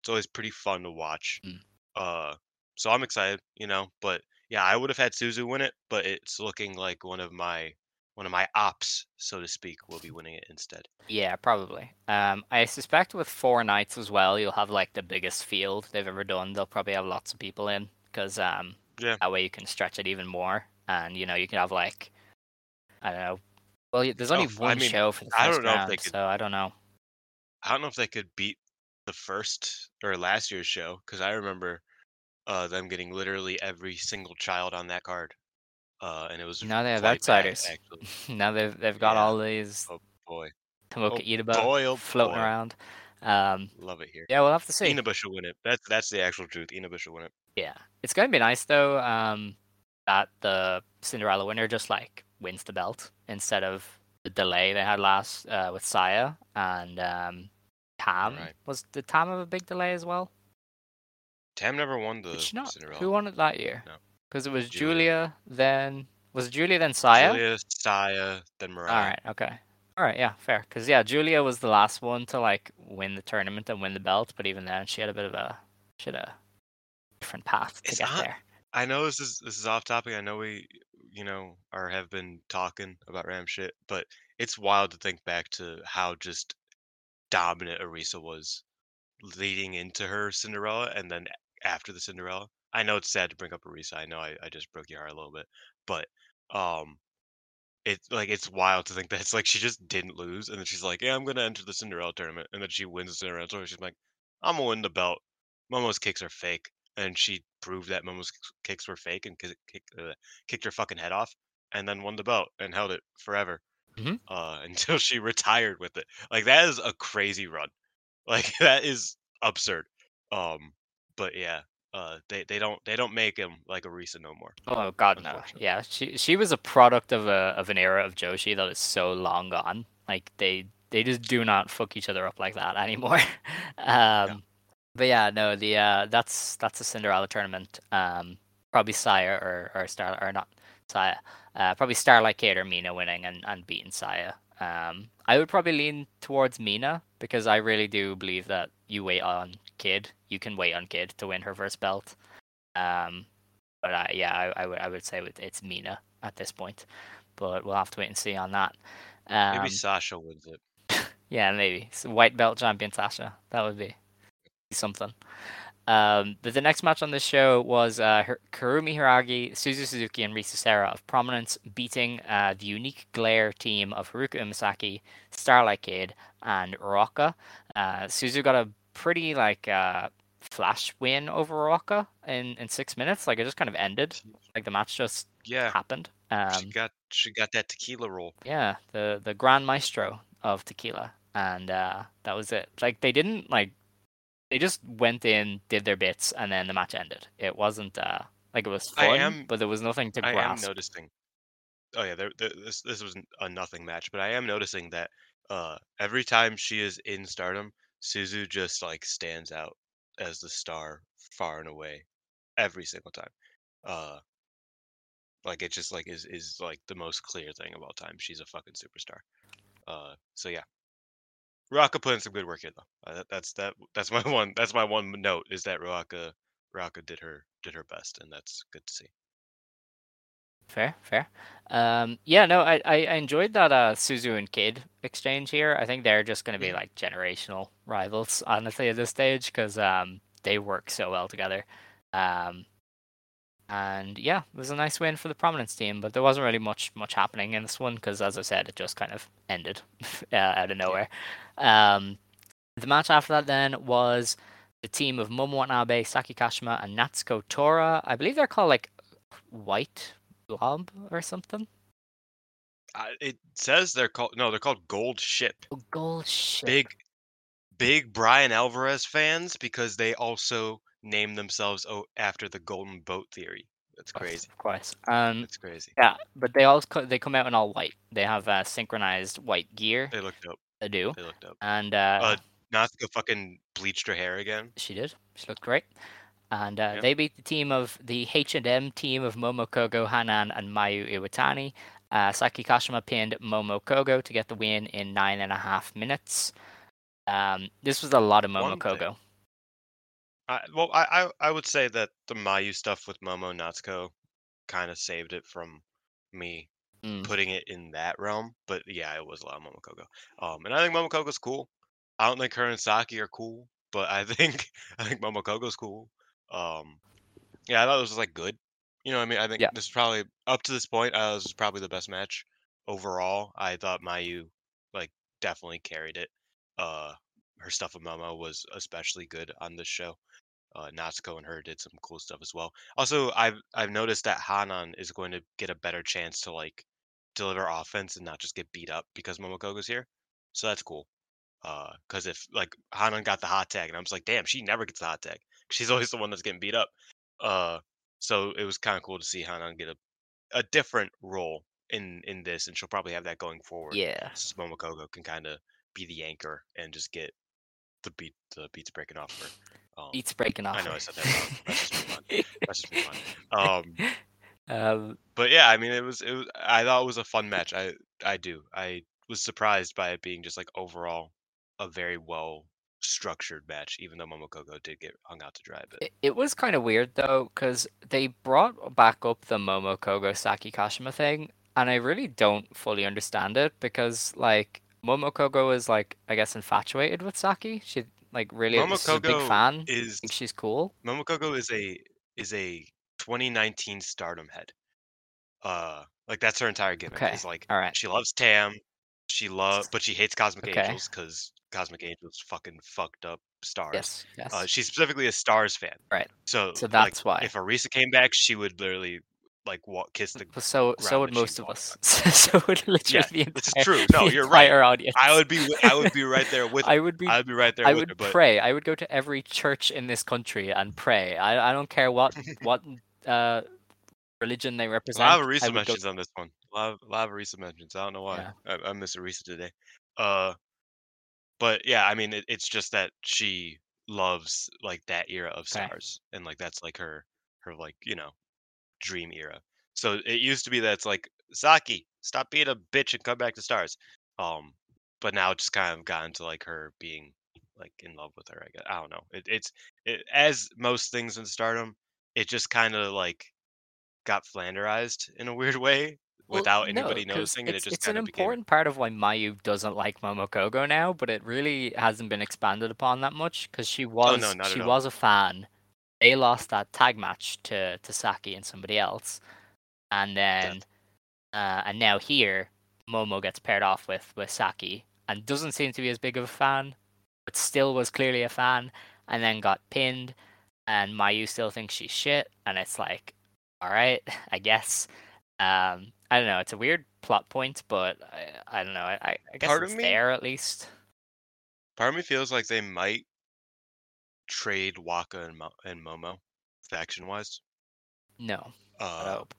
it's always pretty fun to watch. Mm. Uh, so I'm excited, you know. But yeah, I would have had Suzu win it, but it's looking like one of my one of my ops, so to speak, will be winning it instead. Yeah, probably. Um, I suspect with four nights as well, you'll have like the biggest field they've ever done. They'll probably have lots of people in because um, Yeah. that way you can stretch it even more, and you know you can have like, I don't know. Well, there's only Oh, f- I one mean, show for the I first don't know if they could- so I don't know. I don't know if they could beat the first or last year's show because I remember uh, them getting literally every single child on that card, uh, and it was Now they have outsiders. actually. now they've they've got Yeah. all these Oh boy, Tomoka oh boy, oh floating boy. around. Um, love it here. yeah, we'll have to see. Inaba should win it. That's that's the actual truth. Inaba should win it. Yeah, it's going to be nice though um, that the Cinderella winner just like wins the belt instead of the delay they had last uh, with Saya and um, Tam. Right. Was did Tam have a big delay as well? Tam never won the? Cinderella. Who won it that year? No. Because it was Giulia. Giulia, then was Giulia then Saya? Giulia, Saya, then Mariah. All right, okay. All right, yeah, fair. Because yeah, Giulia was the last one to like win the tournament and win the belt, but even then she had a bit of a she had a different path to It's get there. I know this is this is off topic. I know we, you know, or have been talking about Ram shit, but it's wild to think back to how just dominant Arisa was leading into her Cinderella and then after the Cinderella. I know it's sad to bring up Arisa. I know I, I just broke your heart a little bit, but um it's like it's wild to think that it's like she just didn't lose and then she's like, Yeah, I'm gonna enter the Cinderella tournament and then she wins the Cinderella tournament. She's like, I'm gonna win the belt. Momo's kicks are fake. And she proved that Momo's kicks were fake and kick, kick, uh, kicked her fucking head off and then won the belt and held it forever Mhm. uh, until she retired with it. Like that is a crazy run. Like that is absurd. Um, but yeah, uh, they they don't they don't make him like Arisa no more. Oh God, no. Yeah, she she was a product of a of an era of Joshi that is so long gone. Like they they just do not fuck each other up like that anymore. um, but yeah, no, the uh, that's that's a Cinderella tournament. Um, probably Saya or or Star or not Saya. Uh, probably Starlight Kid or Mina winning and, and beating Saya. Um, I would probably lean towards Mina because I really do believe that you wait on Kid. You can wait on Kid to win her first belt. Um, but I, yeah, I, I would I would say it's Mina at this point. But we'll have to wait and see on that. Um, Maybe Sasha wins it. yeah, maybe so white belt champion Sasha. That would be something. Um, but the next match on this show was uh, Kurumi Hiragi, Suzu Suzuki, and Risa Sera of Prominence beating uh, the unique Glare team of Haruka Umesaki, Starlight Kid, and Ruaka. Uh, Suzu got a pretty like uh, flash win over Ruaka in, in six minutes. Like it just kind of ended. Like the match just Yeah, happened. she Um, got she got that tequila roll. yeah, the the Grand Maestro of tequila, and uh, that was it. Like they didn't like they just went in, did their bits, and then the match ended. It wasn't uh like it was fun, am- but there was nothing to I am grasp. noticing. Oh yeah, there, there, this this was a nothing match, but I am noticing that uh every time she is in Stardom, Suzu just like stands out as the star far and away, every single time. Uh, like it just like is is like the most clear thing of all time. She's a fucking superstar. Uh, so yeah. Ruaka put in some good work here though. Uh, that, that's that that's my one that's my one note is that Ruaka Ruaka did her did her best and that's good to see. Fair, fair. Um, yeah, no, I, I enjoyed that uh Suzu and Kid exchange here. I think they're just going to be Mhm. like generational rivals, honestly, at this stage, because um they work so well together. Um, and yeah, it was a nice win for the Prominence team, but there wasn't really much much happening in this one because, as I said, it just kind of ended uh, out of nowhere. Um, the match after that then was the team of Momo Watanabe, Saki Kashima, and Natsuko Tora. I believe they're called like White Blob or something. Uh, it says they're called no, they're called Gold Ship. Oh, gold ship. Big, big Bryan Alvarez fans because they also name themselves o- after the Golden Boat theory. That's crazy. Of course. Um, That's crazy. yeah, but they all co- they come out in all white. They have uh, synchronized white gear. They looked up. They do, They looked up. and uh, Uh, Natsuko fucking bleached her hair again. She did. She looked great. And uh, Yep. they beat the team of the H&M team of Momo Kohgo, Hanan, and Mayu Iwatani. Uh, Saki Kashima pinned Momo Kohgo to get the win in nine and a half minutes. Um, this was a lot of Momo Kohgo. I, well, I, I I would say that the Mayu stuff with Momo Natsuko kind of saved it from me Mm. putting it in that realm. But yeah, it was a lot of Momo Kohgo. Um, and I think Momo Kohgo's cool. I don't think her and Saki are cool, but I think I think Momo Kohgo's cool. Um, yeah, I thought it was like good. You know, what I mean, I think Yeah. this is probably up to this point. I was probably the best match overall. I thought Mayu like definitely carried it. Uh, her stuff with Momo was especially good on this show. Uh, Natsuko and her did some cool stuff as well. Also, I've I've noticed that Hanan is going to get a better chance to like deliver offense and not just get beat up because Momo Kohgo's here. So that's cool. Uh, because if like Hanan got the hot tag, and I'm just like, damn, she never gets the hot tag. She's always the one that's getting beat up. Uh, so it was kind of cool to see Hanan get a a different role in in this, and she'll probably have that going forward. Yeah. s- Momo Kohgo can kind of be the anchor and just get the beat the beats breaking off her. Um, Beats breaking off. I know I said that wrong. That's just fun. That's just fun. Um, um, but yeah, I mean, it was it was. I thought it was a fun match. I I do. I was surprised by it being just like overall a very well structured match, even though Momo Kohgo did get hung out to dry a bit. it, it was kind of weird though, because they brought back up the Momo Kohgo Saki Kashima thing, and I really don't fully understand it because like Momo Kohgo is like I guess infatuated with Saki. She like really she's a big fan. is she's cool. Momo Kohgo is a is a 2019 Stardom head. Uh, like that's her entire gimmick. Okay, Is like all right. she loves Tam, she loves, but she hates Cosmic Okay. Angels because Cosmic Angels fucking fucked up stars. Yes, yes. Uh, she's specifically a Stars fan. Right. So, So like, that's why. If Arisa came back, she would literally like walk, kiss the. So so would most of us. so would literally the entire, true. No, you're right. audience. I would be. I would be right there with. I would be. I would be right there I with would her. But pray. I would go to every church in this country and pray. I I don't care what what uh religion they a represent. of I Arisa would go- mentions on this one. A lot of, a lot of Arisa mentions. I don't know why. Yeah. I, I miss Arisa today. Uh, but yeah, I mean, it, it's just that she loves like that era of Okay. stars, and like that's like her her like you know dream era. So it used to be that it's like Saki, stop being a bitch and come back to stars. Um, but now it's just kind of gotten to like her being like in love with her. I guess I don't know. It, it's it, as most things in Stardom, it just kind of like got flanderized in a weird way Well, without no, noticing, and it it's just it's an became. important part of why Mayu doesn't like Momo Kohgo now, but it really hasn't been expanded upon that much because she was Oh, no, she was a fan. They lost that tag match to to Saki and somebody else, and then uh, and now here Momo gets paired off with with Saki and doesn't seem to be as big of a fan, but still was clearly a fan, and then got pinned, and Mayu still thinks she's shit, and it's like, all right, I guess. Um, I don't know. It's a weird plot point, but I, I don't know. I, I- guess Part of it's me- there at least. Part of me feels like they might trade Waka and, Mo- and Momo faction wise. No, Uh, hope.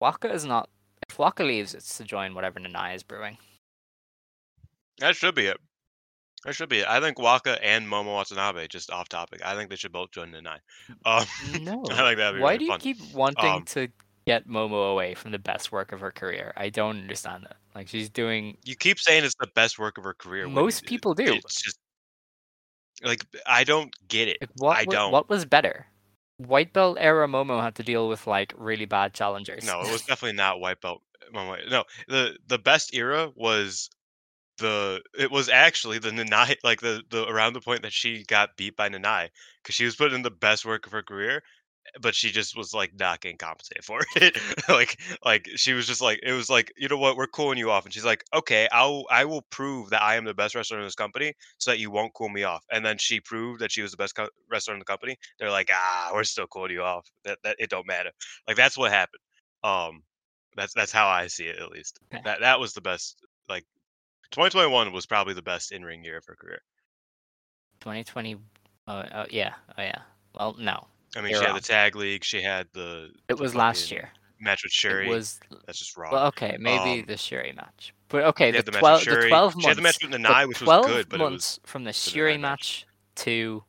Waka is not. If Waka leaves, it's to join whatever Nanae is brewing. that should be it. That should be it. I think Waka and Momo Watanabe, just off topic, I think they should both join nine. Um, No. I think that'd be Why really do you fun. keep wanting Um, to get Momo away from the best work of her career? I don't understand that. Like she's doing. You keep saying it's the best work of her career. Most people do. It's just like I don't get it. Like, what, I don't. what was better? White belt era Momo had to deal with like really bad challengers. No, it was definitely not white belt. Momo. No, the the best era was the it was actually the Nanae like the the around the point that she got beat by Nanae because she was putting in the best work of her career, but she just was like not getting compensated for it. like like she was just like it was like you know what we're cooling you off, and she's like okay I'll I will prove that I am the best wrestler in this company so that you won't cool me off. And then she proved that she was the best co- wrestler in the company. They're like ah we're still cooling you off. That that it don't matter. Like that's what happened. Um, that's that's how I see it at least. Okay. That that was the best. Like 2021 was probably the best in ring year of her career. 2020. Oh, oh yeah. Oh yeah. Well, no. I mean, she had the tag league. She had the. It was last year. Match with Syuri. It was That's just wrong. well, okay, maybe Um, the Syuri match, but okay, the the twelve, the Syuri. twelve She had the months, match with the Nanae, which was good, but it was months from the Nanae match. match to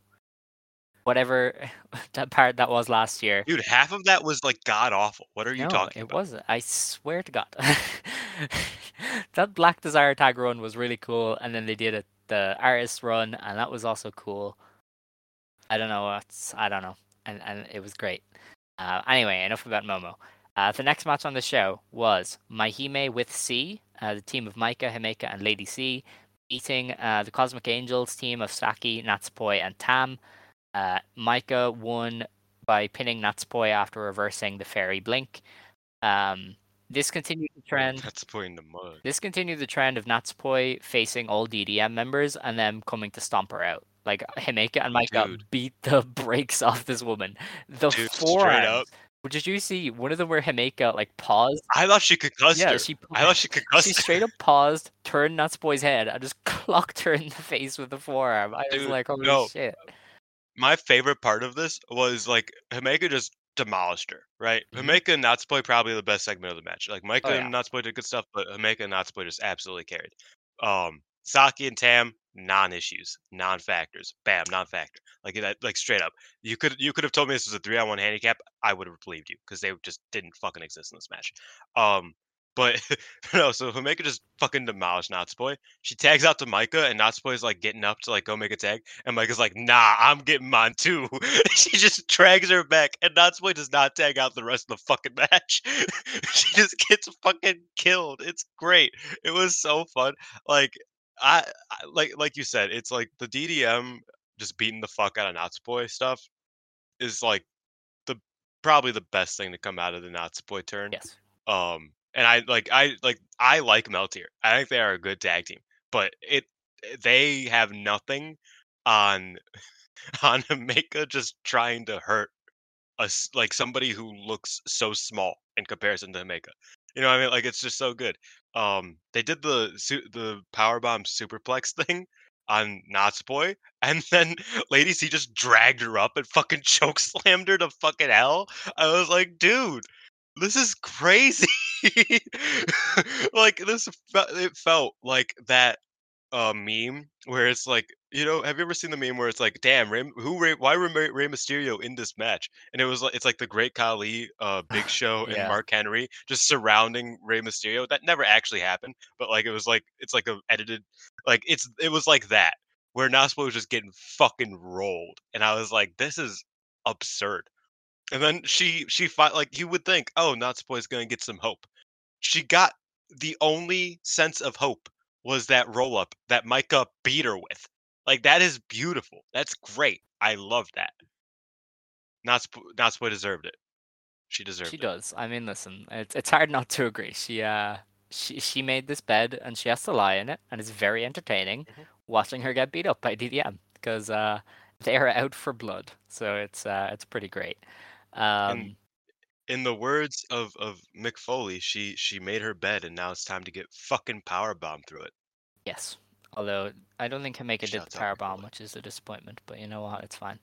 whatever that part that was last year. dude. Half of that was like god awful. What are you no, talking it about? It wasn't. I swear to God, that Black Desire tag run was really cool, and then they did it the artist run, and that was also cool. I don't know what's I don't know, and and it was great. Uh, anyway, enough about Momo. Uh, the next match on the show was MaiHime with C, uh, the team of Maika, Himeka, and Lady C, beating uh, the Cosmic Angels team of Saki, Natsupoi, and Tam. Uh, Maika won by pinning Natsupoi after reversing the Fairy Blink. Um, this continued the trend. That's putting the mud. This continued the trend of Natsupoi facing all DDM members and them coming to stomp her out. Like Himeka and Maika Dude. beat the brakes off this woman. The Dude, forearms. Did you see one of them where Himeka like paused? I thought she could concussed yeah, her. she I thought she concussed she straight up paused, turned Natsupoi's head, and just clocked her in the face with the forearm. I was like, holy no. shit. my favorite part of this was like Himeka just demolished her, right? Mhm. Himeka and Natsupoi probably the best segment of the match. Like Maika Oh, yeah. and Natsupoi did good stuff, but Himeka and Natsupoi just absolutely carried. Um, Saki and Tam non-issues, non-factors. Bam, non-factor. Like that, like straight up. You could you could have told me this was a three-on-one handicap. I would have believed you because they just didn't fucking exist in this match. Um, but no, so Himeka just fucking demolished Natsupoi. She tags out to Maika, and Natsupoi is like getting up to like go make a tag, and Maika's like, "Nah, I'm getting mine too." she just drags her back, and Natsupoi does not tag out the rest of the fucking match. she just gets fucking killed. It's great. It was so fun. Like I, I like like you said, it's like the DDM just beating the fuck out of Natsupoi stuff is like the probably the best thing to come out of the Natsupoi turn. Yes. Um, and I like I like I like Meltear. I think they are a good tag team, but it they have nothing on on Himeka just trying to hurt us like somebody who looks so small in comparison to Himeka. You know what I mean? Like it's just so good. Um, they did the su- the power bomb superplex thing on Natsupoi, and then Lady C just dragged her up and fucking choke slammed her to fucking hell. I was like, dude, this is crazy. like this, it felt like that uh, meme where it's like, you know, have you ever seen the meme where it's like, damn, Rey, who, Rey, why were Rey, Rey Mysterio in this match? And it was like, it's like the Great Khali, uh, Big Show, and Yeah. Mark Henry just surrounding Rey Mysterio. That never actually happened, but like it was like it's like a edited, like it's it was like that where Naspo was just getting fucking rolled, and I was like, this is absurd. And then she she fought like you would think, oh, Natsuko is gonna get some hope. She got the only sense of hope was that roll up that Maika beat her with. Like that is beautiful. That's great. I love that. Natsuko Natsuko deserved it. She deserved She it. She does. I mean, listen, it's it's hard not to agree. She uh she she made this bed and she has to lie in it, and it's very entertaining Mhm. watching her get beat up by DDM because uh they are out for blood. So it's uh it's pretty great. Um, In the words of of Mick Foley, she she made her bed and now it's time to get fucking power bomb through it. yes. Although I don't think Himeka did the power bomb, which is a disappointment. But you know what? It's fine.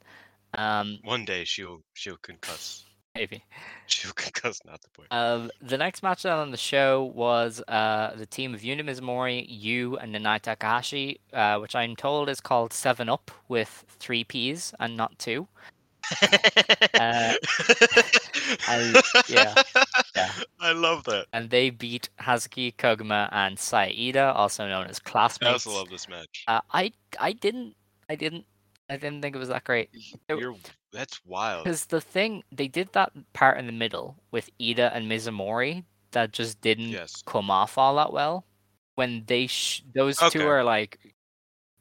Um, One day she'll she'll concuss. maybe. She'll concuss not the point. Um, the next match on the show was uh, the team of Yuna Mizumori, Yu, and Nanae Takahashi, uh, which I'm told is called Seven Up with three P's and not two. Uh, I- yeah, yeah. I love that. And they beat Hazuki Koguma and Saida, also known as I classmates. also love this match. Uh, I I didn't I didn't I didn't think it was that great. You're that's wild. Because the thing they did that part in the middle with Iida and Mizumori that just didn't Yes. come off all that well. When they sh- those two Okay. are like,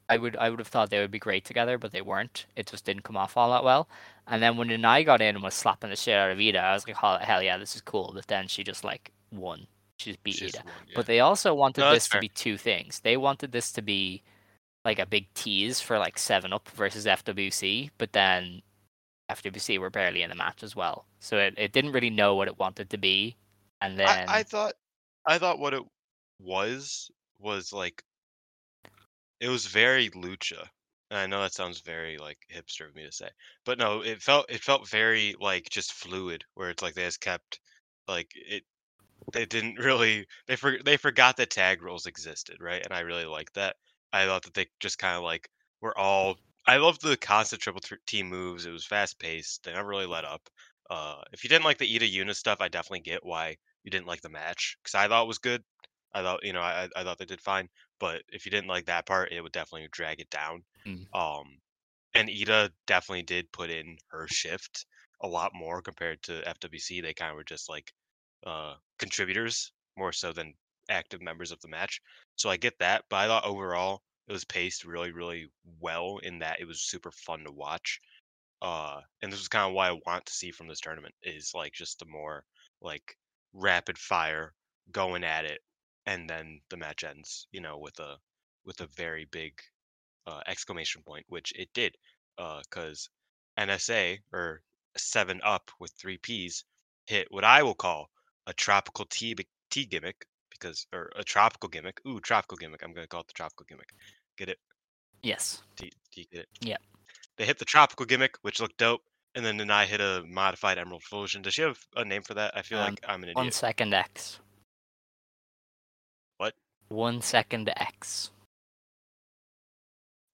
I would I would have thought they would be great together, but they weren't. It just didn't come off all that well. And then when Nanae got in and was slapping the shit out of Iida, I was like, oh, hell yeah, this is cool. But then she just like won. She just beat She's Iida. one, yeah. But they also wanted No, this to be two things. They wanted this to be like a big tease for like Seven Up versus FWC, but then FWC were barely in the match as well, so it, it didn't really know what it wanted to be. And then I, I thought I thought what it was was like it was very lucha. I know that sounds very like hipster of me to say. But no, it felt it felt very like just fluid where it's like they just kept like it they didn't really they for, they forgot that tag rules existed, right? And I really liked that. I thought that they just kind of like were all I loved the constant triple team moves. It was fast paced. They never really let up. Uh, if you didn't like the Iida Una stuff, I definitely get why you didn't like the match because I thought it was good. I thought you know I I thought they did fine, but if you didn't like that part, it would definitely drag it down. Mm. Um, and Iida definitely did put in her shift a lot more compared to FWC. They kind of were just like uh contributors more so than active members of the match. So I get that, but I thought overall it was paced really really well in that it was super fun to watch. Uh, and this is kind of why I want to see from this tournament is like just the more like rapid fire going at it, and then the match ends, you know, with a with a very big uh, exclamation point, which it did, because NSA or Seven Up with three P's hit what I will call a tropical tea tea gimmick because or a tropical gimmick. Ooh, tropical gimmick. I'm gonna call it the tropical gimmick. Get it? yes, Do, do you get it? Yeah. They hit the tropical gimmick, which looked dope, and then Nanae hit a modified Emerald Flowsion. Does she have a name for that? I feel Um, like I'm an idiot. second X. One second X.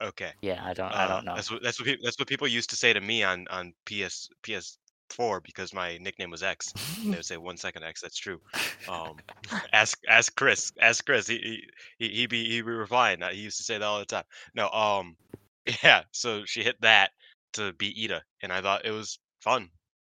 Okay. Yeah, I don't I Uh, don't know. That's what that's what people, that's what people used to say to me on on PS PS4 because my nickname was X. They would say one second X. That's true. Um, ask ask Chris. Ask Chris. He he he he be he be replying. Uh, He used to say that all the time. No. Um. Yeah. So she hit that to beat Iida, and I thought it was fun.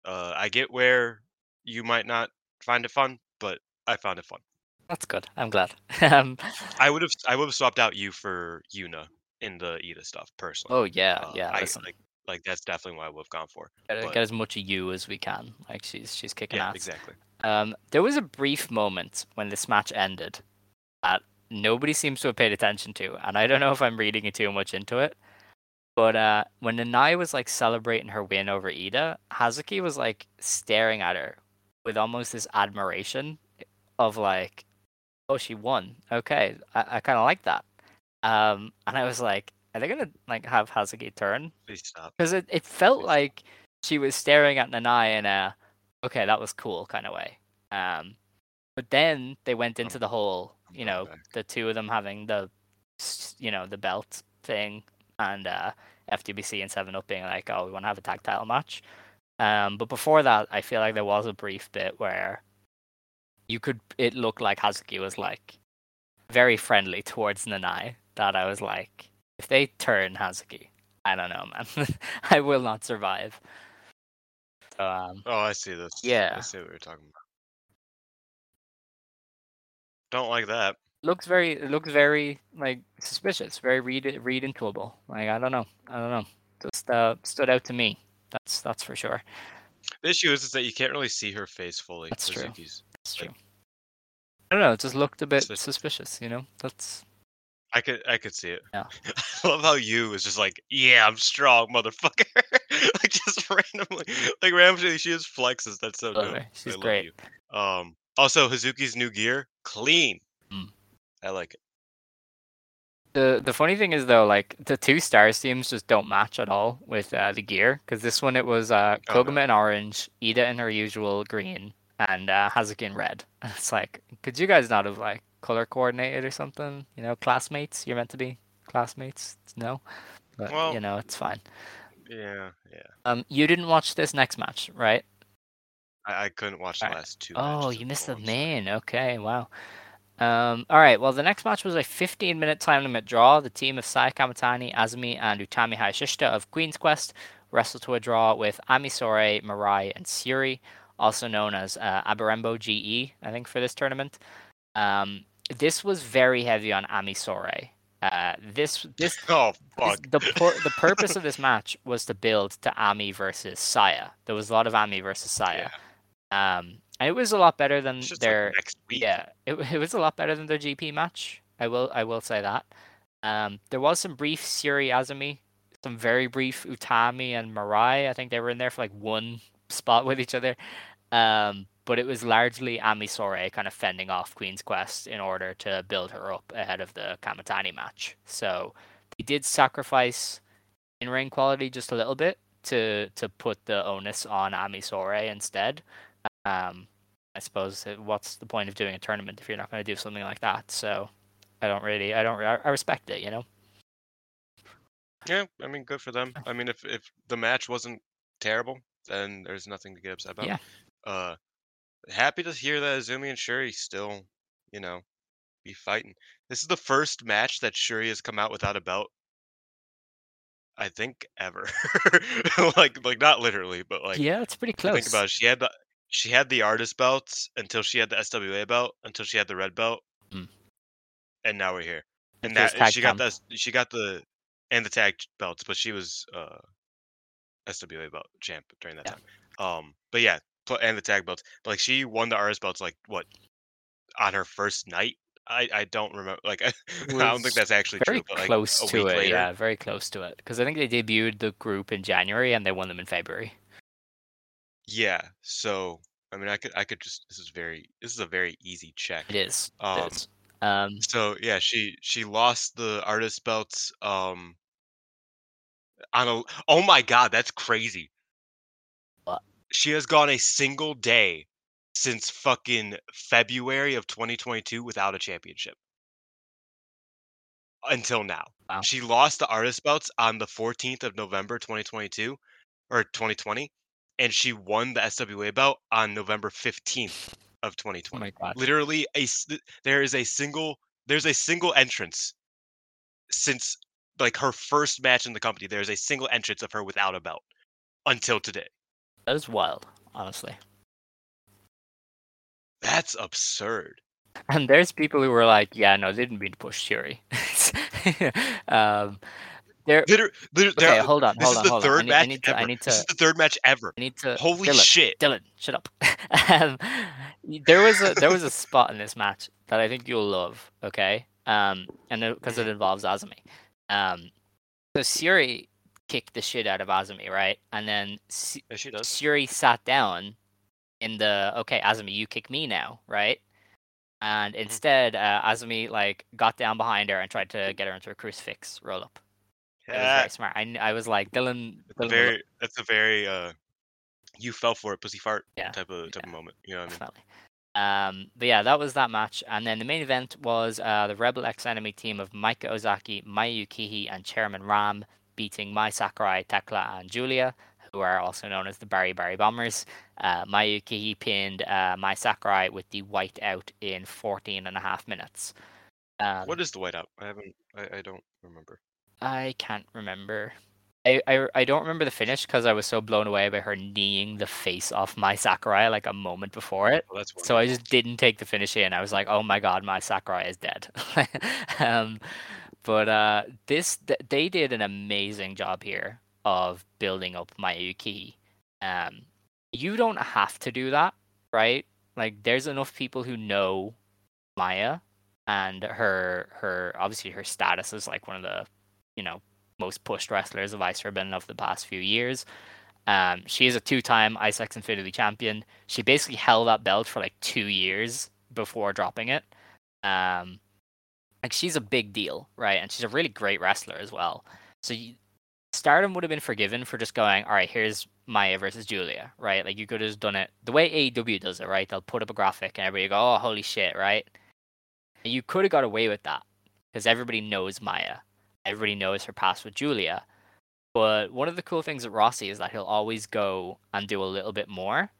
Uh, I get where you might not find it fun, but I found it fun. That's good. I'm glad. um, I would have I would have swapped out you for Yuna in the Iida stuff personally. oh yeah, Uh, yeah. I, like like that's definitely what I would have gone for. get, but- get as much of you as we can. Like she's she's kicking Yeah, ass. exactly. Um, there was a brief moment when this match ended that nobody seems to have paid attention to, and I don't know if I'm reading it too much into it. But uh, when Nanae was like celebrating her win over Iida, Hazuki was like staring at her with almost this admiration of like, oh, she won. Okay, I, I kind of like that. Um, and I was like, are they gonna like have Hazuki turn? Please stop. because it, it felt Please. like she was staring at Nanae in a okay that was cool kind of way um but then they went into I'm- the whole you know the two of them having the you know, the belt thing and uh, FTBC and Seven Up being like, oh, we want to have a tag title match. Um, but before that, I feel like there was a brief bit where you could. It looked like Hazuki was like very friendly towards Nanae. That I was like, if they turn Hazuki, I don't know, man. I will not survive. So, um, Oh, I see this. Yeah. I see what you're talking about. Don't like that. looks very looks very like suspicious, very read read intuable. Like I don't know, I don't know. Just uh, stood out to me. That's that's for sure. The issue is, is that you can't really see her face fully. That's true. Suzuki's. Like- true. I don't know. It just looked a bit Sus- suspicious. You know. That's I could I could see it. Yeah. I love how you is just like, yeah, I'm strong, motherfucker. like just randomly, like randomly, she just flexes. That's so dope. She's I great. Um. Also, Hazuki's new gear, clean. Mm. I like it. the the funny thing is though, like the two stars teams just don't match at all with uh, the gear. Because this one it was uh, Oh, no. In orange, Iida in her usual green, and uh, Hazuki in red. And it's like, could you guys not have like color coordinated or something? You know, classmates. You're meant to be classmates. No, but Well- you know, it's fine. Yeah, yeah. Um, you didn't watch this next match, right? I, I couldn't watch the last two. Oh, you missed the main. Okay, wow. Um, all right. Well, the next match was a 15-minute time limit draw. The team of Saya Kamatani, AZM, and Utami Hayashishita of Queen's Quest wrestled to a draw with Ami Sourei, Mirai, and Syuri, also known as uh, Abarenbo GE, I think, for this tournament. Um, this was very heavy on Ami Sourei. Uh, this this Oh this- the the purpose of this match was to build to Ami versus Saya. There was a lot of Ami versus Saya. Yeah. Um, and it was a lot better than their like next week. yeah. It, it was a lot better than their GP match. I will I will say that. Um, there was some brief Syuri AZM, some very brief Utami and Mirai. I think they were in there for like one spot with each other. Um, but it was largely Ami Sourei kind of fending off Queen's Quest in order to build her up ahead of the Kamatani match. So they did sacrifice in ring quality just a little bit to to put the onus on Ami Sourei instead. Um, I suppose uh, what's the point of doing a tournament if you're not going to do something like that? So I don't really, I don't, I I respect it, you know. Yeah, I mean, good for them. I mean, if if the match wasn't terrible, then there's nothing to get upset about. Yeah. Uh, happy to hear that AZM and Syuri still, you know, be fighting. This is the first match that Syuri has come out without a belt. I think ever. like like not literally, but like yeah, it's pretty close. think about it. She had the she had the artist belts until she had the SWA belt until she had the red belt, Mm. and now we're here. And that she got that she got the and the tag belts, but she was uh SWA belt champ during that Yeah. time. Um, but yeah, and the tag belts. But like she won the artist belts like what on her first night. I I don't remember. Like I, don't think that's actually very true. Like close a to it. later. Yeah, very close to it. Because I think they debuted the group in January and they won them in February. Yeah. So I mean, I could I could just this is very this is a very easy check. It is. Um, it is. Um, So yeah, she she lost the artist belts um on a oh my god, that's crazy. What? She has gone a single day since fucking February of 2022 without a championship. Until now. Wow. She lost the artist belts on the 14th of November 2022 or 2020 and she won the SWA belt on November 15th of oh 2020 my god. literally a there is a single there's a single entrance since like her first match in the company there's a single entrance of her without a belt until today That is wild, honestly. that's absurd And there's people who were like, "Yeah, no, they didn't mean to push Syuri." um, there. Liter- liter- Okay, are- hold on, this hold is on, the hold on. I third need, I match need to. ever I need this is the third match ever I need to. holy Dylan, shit Dylan, shut up. um, there was a there was a spot in this match that I think you'll love. Okay, um, and because it involves AZM. Um, so Syuri kicked the shit out of AZM, right? And then S- yeah, she does Syuri sat down in the okay, AZM, you kick me now, right? And Mm-hmm. instead, uh, AZM like got down behind her and tried to get her into a crucifix roll up. It was yeah, very smart. I, I was like, Dylan, Dylan very that's a very uh you fell for it pussy fart Yeah, type of type yeah. of moment you know what i mean definitely. Um, but yeah, that was that match. And then the main event was uh, the Rebel X Enemy team of Maika Ozaki, Maya Yukihi, and Chairman Ram beating Mai Sakurai, Tekla, and Giulia, who are also known as the Baribari Bombers. Uh, Maya Yukihi pinned uh, Mai Sakurai with the white out in 14 and a half minutes. Um, What is the whiteout? I haven't. I, I don't remember. I can't remember. I, I, I don't remember the finish because I was so blown away by her kneeing the face off Mai Sakurai like a moment before it. Well, So I just didn't take the finish in. I was like, oh my god, Mai Sakurai is dead. um, but uh, this th- they did an amazing job here of building up Mayuki. Um, you don't have to do that, right? Like, there's enough people who know Maya and her her obviously her status is like one of the you know most pushed wrestlers of Ice Ribbon of the past few years. Um, she is a two-time Ice X Infinity champion. She basically held that belt for like two years before dropping it. Um, like she's a big deal, right? And she's a really great wrestler as well. So you, Stardom would have been forgiven for just going, all right, here's Maya versus Giulia, right? Like you could have done it the way AEW does it, right? They'll put up a graphic and everybody go, oh, holy shit, right? You could have got away with that because everybody knows Maya. Everybody knows her past with Giulia. But one of the cool things at Rossy is that he'll always go and do a little bit more,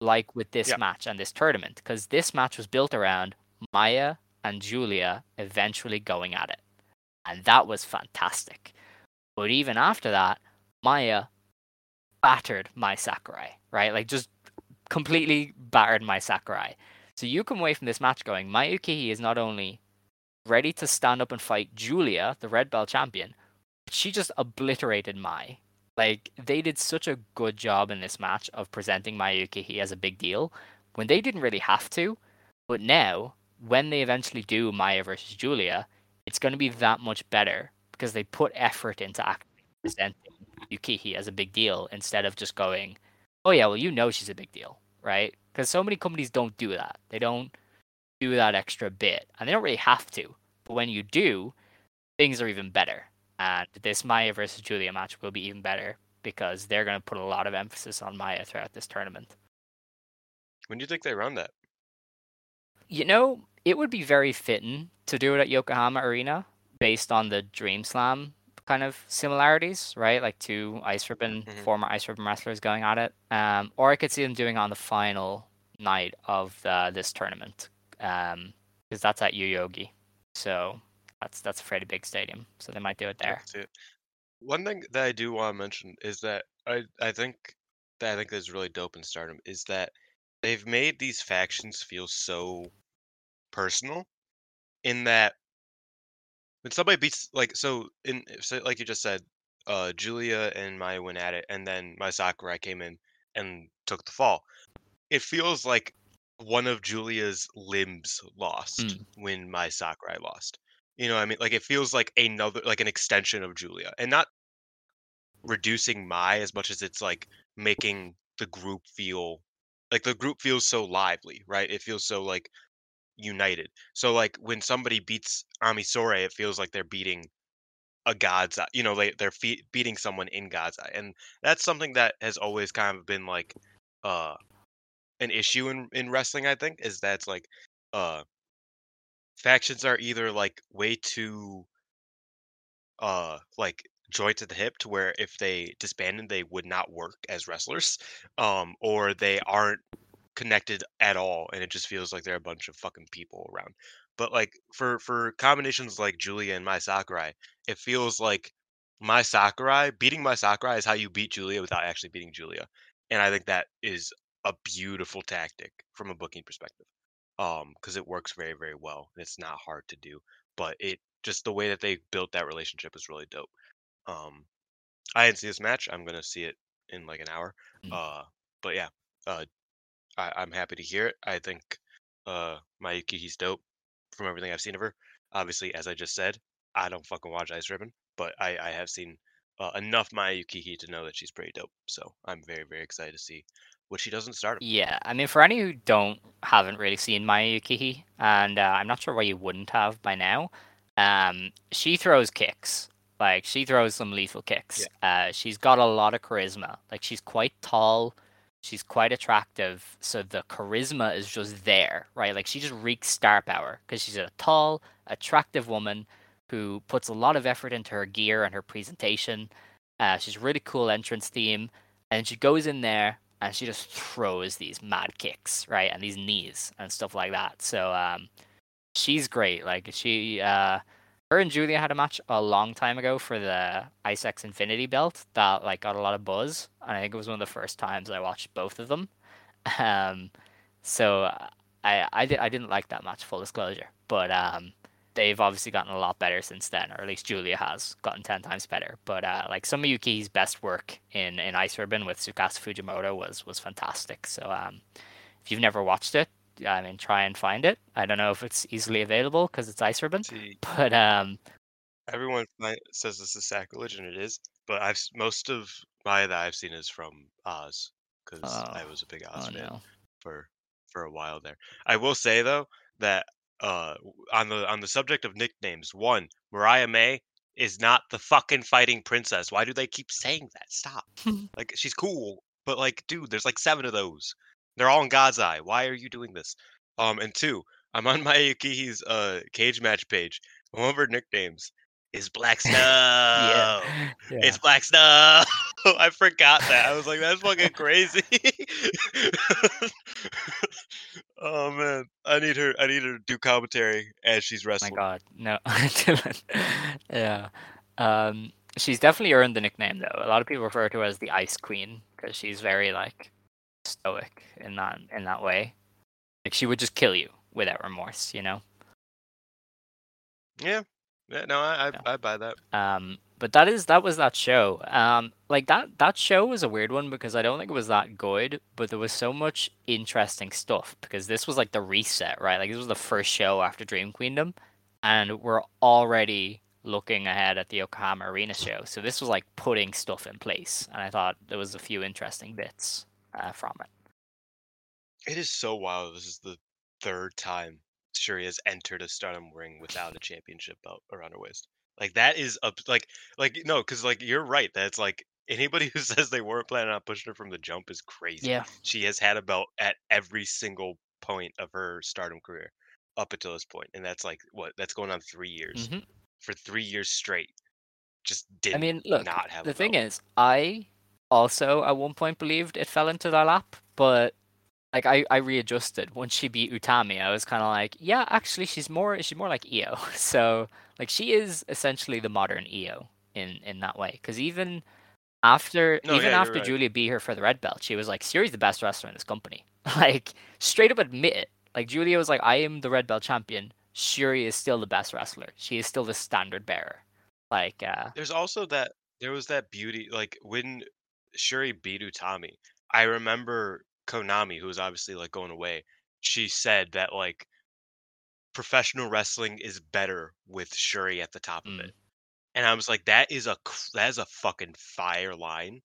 like with this Yeah. match and this tournament, because this match was built around Maya and Giulia eventually going at it. And that was fantastic. But even after that, Maya battered Mai Sakurai, right? Like just completely battered Mai Sakurai. So you come away from this match going, Mayuki is not only ready to stand up and fight Giulia, the red belt champion, she just obliterated Mai. Like they did such a good job in this match of presenting Mayuki as a big deal when they didn't really have to. But now, when they eventually do Maya versus Giulia, it's going to be that much better because they put effort into actually presenting Yukihi as a big deal instead of just going, oh yeah, well you know she's a big deal, right? Because so many companies don't do that. They don't do that extra bit, and they don't really have to. But when you do, things are even better. And this Maya versus Giulia match will be even better because they're going to put a lot of emphasis on Maya throughout this tournament. When do you think they run that? You know, it would be very fitting to do it at Yokohama Arena based on the Dream Slam kind of similarities, right? Like two Ice Ribbon, Mhm. former Ice Ribbon wrestlers going at it. Um, or I could see them doing it on the final night of uh, this tournament because that's at Yoyogi. So that's that's a pretty big stadium. So they might do it there. One thing that I do want to mention is that I I think that I think is really dope in Stardom is that they've made these factions feel so personal in that when somebody beats like so in so like you just said uh Giulia and Maya went at it and then Mai Sakurai came in and took the fall. It feels like one of Giulia's limbs lost Mm. when Mai Sakurai lost. You know, what I mean, like it feels like another, like an extension of Giulia, and not reducing my as much as it's like making the group feel like the group feels so lively, right? It feels so like united. So like when somebody beats Ami Sourei, it feels like they're beating a God's eye. You know, they they're fe- beating someone in God's eye, and that's something that has always kind of been like uh an issue in in wrestling. I think is that it's like uh factions are either like way too uh like joints at the hip to where if they disbanded they would not work as wrestlers um or they aren't connected at all and it just feels like they're a bunch of fucking people around but like for for combinations like giulia and mai sakurai it feels like mai sakurai beating mai sakurai is how you beat giulia without actually beating giulia and i think that is a beautiful tactic from a booking perspective um because it works very very well and it's not hard to do but it just the way that they built that relationship is really dope um i didn't see this match i'm gonna see it in like an hour Mm. uh but yeah uh I, i'm happy to hear it i think uh mayuki he's dope from everything i've seen of her obviously as i just said i don't fucking watch ice ribbon but i i have seen uh, enough mayuki to know that she's pretty dope so i'm very very excited to see what she does in stardom Yeah, I mean, for any who don't haven't really seen Maya Yukihi, and uh, I'm not sure why you wouldn't have by now. Um, she throws kicks, like she throws some lethal kicks. Uh, she's got a lot of charisma. Like she's quite tall. She's quite attractive, so the charisma is just there, right? Like she just reeks star power because she's a tall, attractive woman who puts a lot of effort into her gear and her presentation. Uh, she's a really cool entrance theme, and she goes in there and she just throws these mad kicks, right, and these knees and stuff like that. So um, she's great. Like she, uh, her and Giulia had a match a long time ago for the Ice X Infinity belt that like got a lot of buzz, and I think it was one of the first times I watched both of them. Um, so I I, did, I didn't like that match, full disclosure, but um, they've obviously gotten a lot better since then, or at least Giulia has gotten ten times better. But uh, like some of Yuki's best work in in Ice Ribbon with Tsukasa Fujimoto was was fantastic. So um, if you've never watched it, I mean, try and find it. I don't know if it's easily available because it's Ice Ribbon, See, but um, everyone says this is sacrilege, and it is. But I've most of my that I've seen is from Oz because I Oh, was a big Oz oh fan no, for for a while there. I will say though that uh on the on the subject of nicknames, one Mariah May is not the fucking fighting princess. Why do they keep saying that? Stop. Like she's cool, but like, dude, there's like seven of those. They're all in God's eye. Why are you doing this? Um, and two, I'm on my Yukihi's uh cage match page. One of her nicknames is Black Snow. yeah, yeah. It's Black Snow. I forgot that. I was like, that's fucking crazy. Oh man, I need her. I need her to do commentary as she's wrestling. my. God, no, yeah. Um, she's definitely earned the nickname though. A lot of people refer to her as the Ice Queen because she's very like stoic in that in that way. Like she would just kill you without remorse, you know. Yeah, yeah. No, I, I, Yeah. I buy that. Um, but that is that was that show. Um, like that that show was a weird one because I don't think it was that good, but there was so much interesting stuff because this was like the reset, right? Like this was the first show after Dream Queendom, and we're already looking ahead at the Yokohama Arena show. So this was like putting stuff in place, and I thought there was a few interesting bits uh, from it. It is so wild. This is the third time Syuri has entered a Stardom ring without a championship belt around her waist. Like that is up. Like, like no, because like you're right. That's like anybody who says they weren't planning on pushing her from the jump is crazy. Yeah, She has had a belt at every single point of her Stardom career up until this point, and that's like what that's going on three years. hmm For three years straight, just did. I mean, look, not have the a thing belt. is, I also at one point believed it fell into their lap, but like I, I readjusted once she beat Utami. I was kind of like, yeah, actually, she's more she's more like Io. So like she is essentially the modern Io in in that way. Because even after No, even yeah, after right. Giulia beat her for the red belt, she was like, Syuri's the best wrestler in this company. Like straight up admit it. Like Giulia was like, I am the red belt champion. Syuri is still the best wrestler. She is still the standard bearer. Like uh There's also that there was that beauty like when Syuri beat Utami. I remember Konami, who was obviously like going away. She said that like professional wrestling is better with Syuri at the top of Mm. it, and I was like, that is a that is a fucking fire line,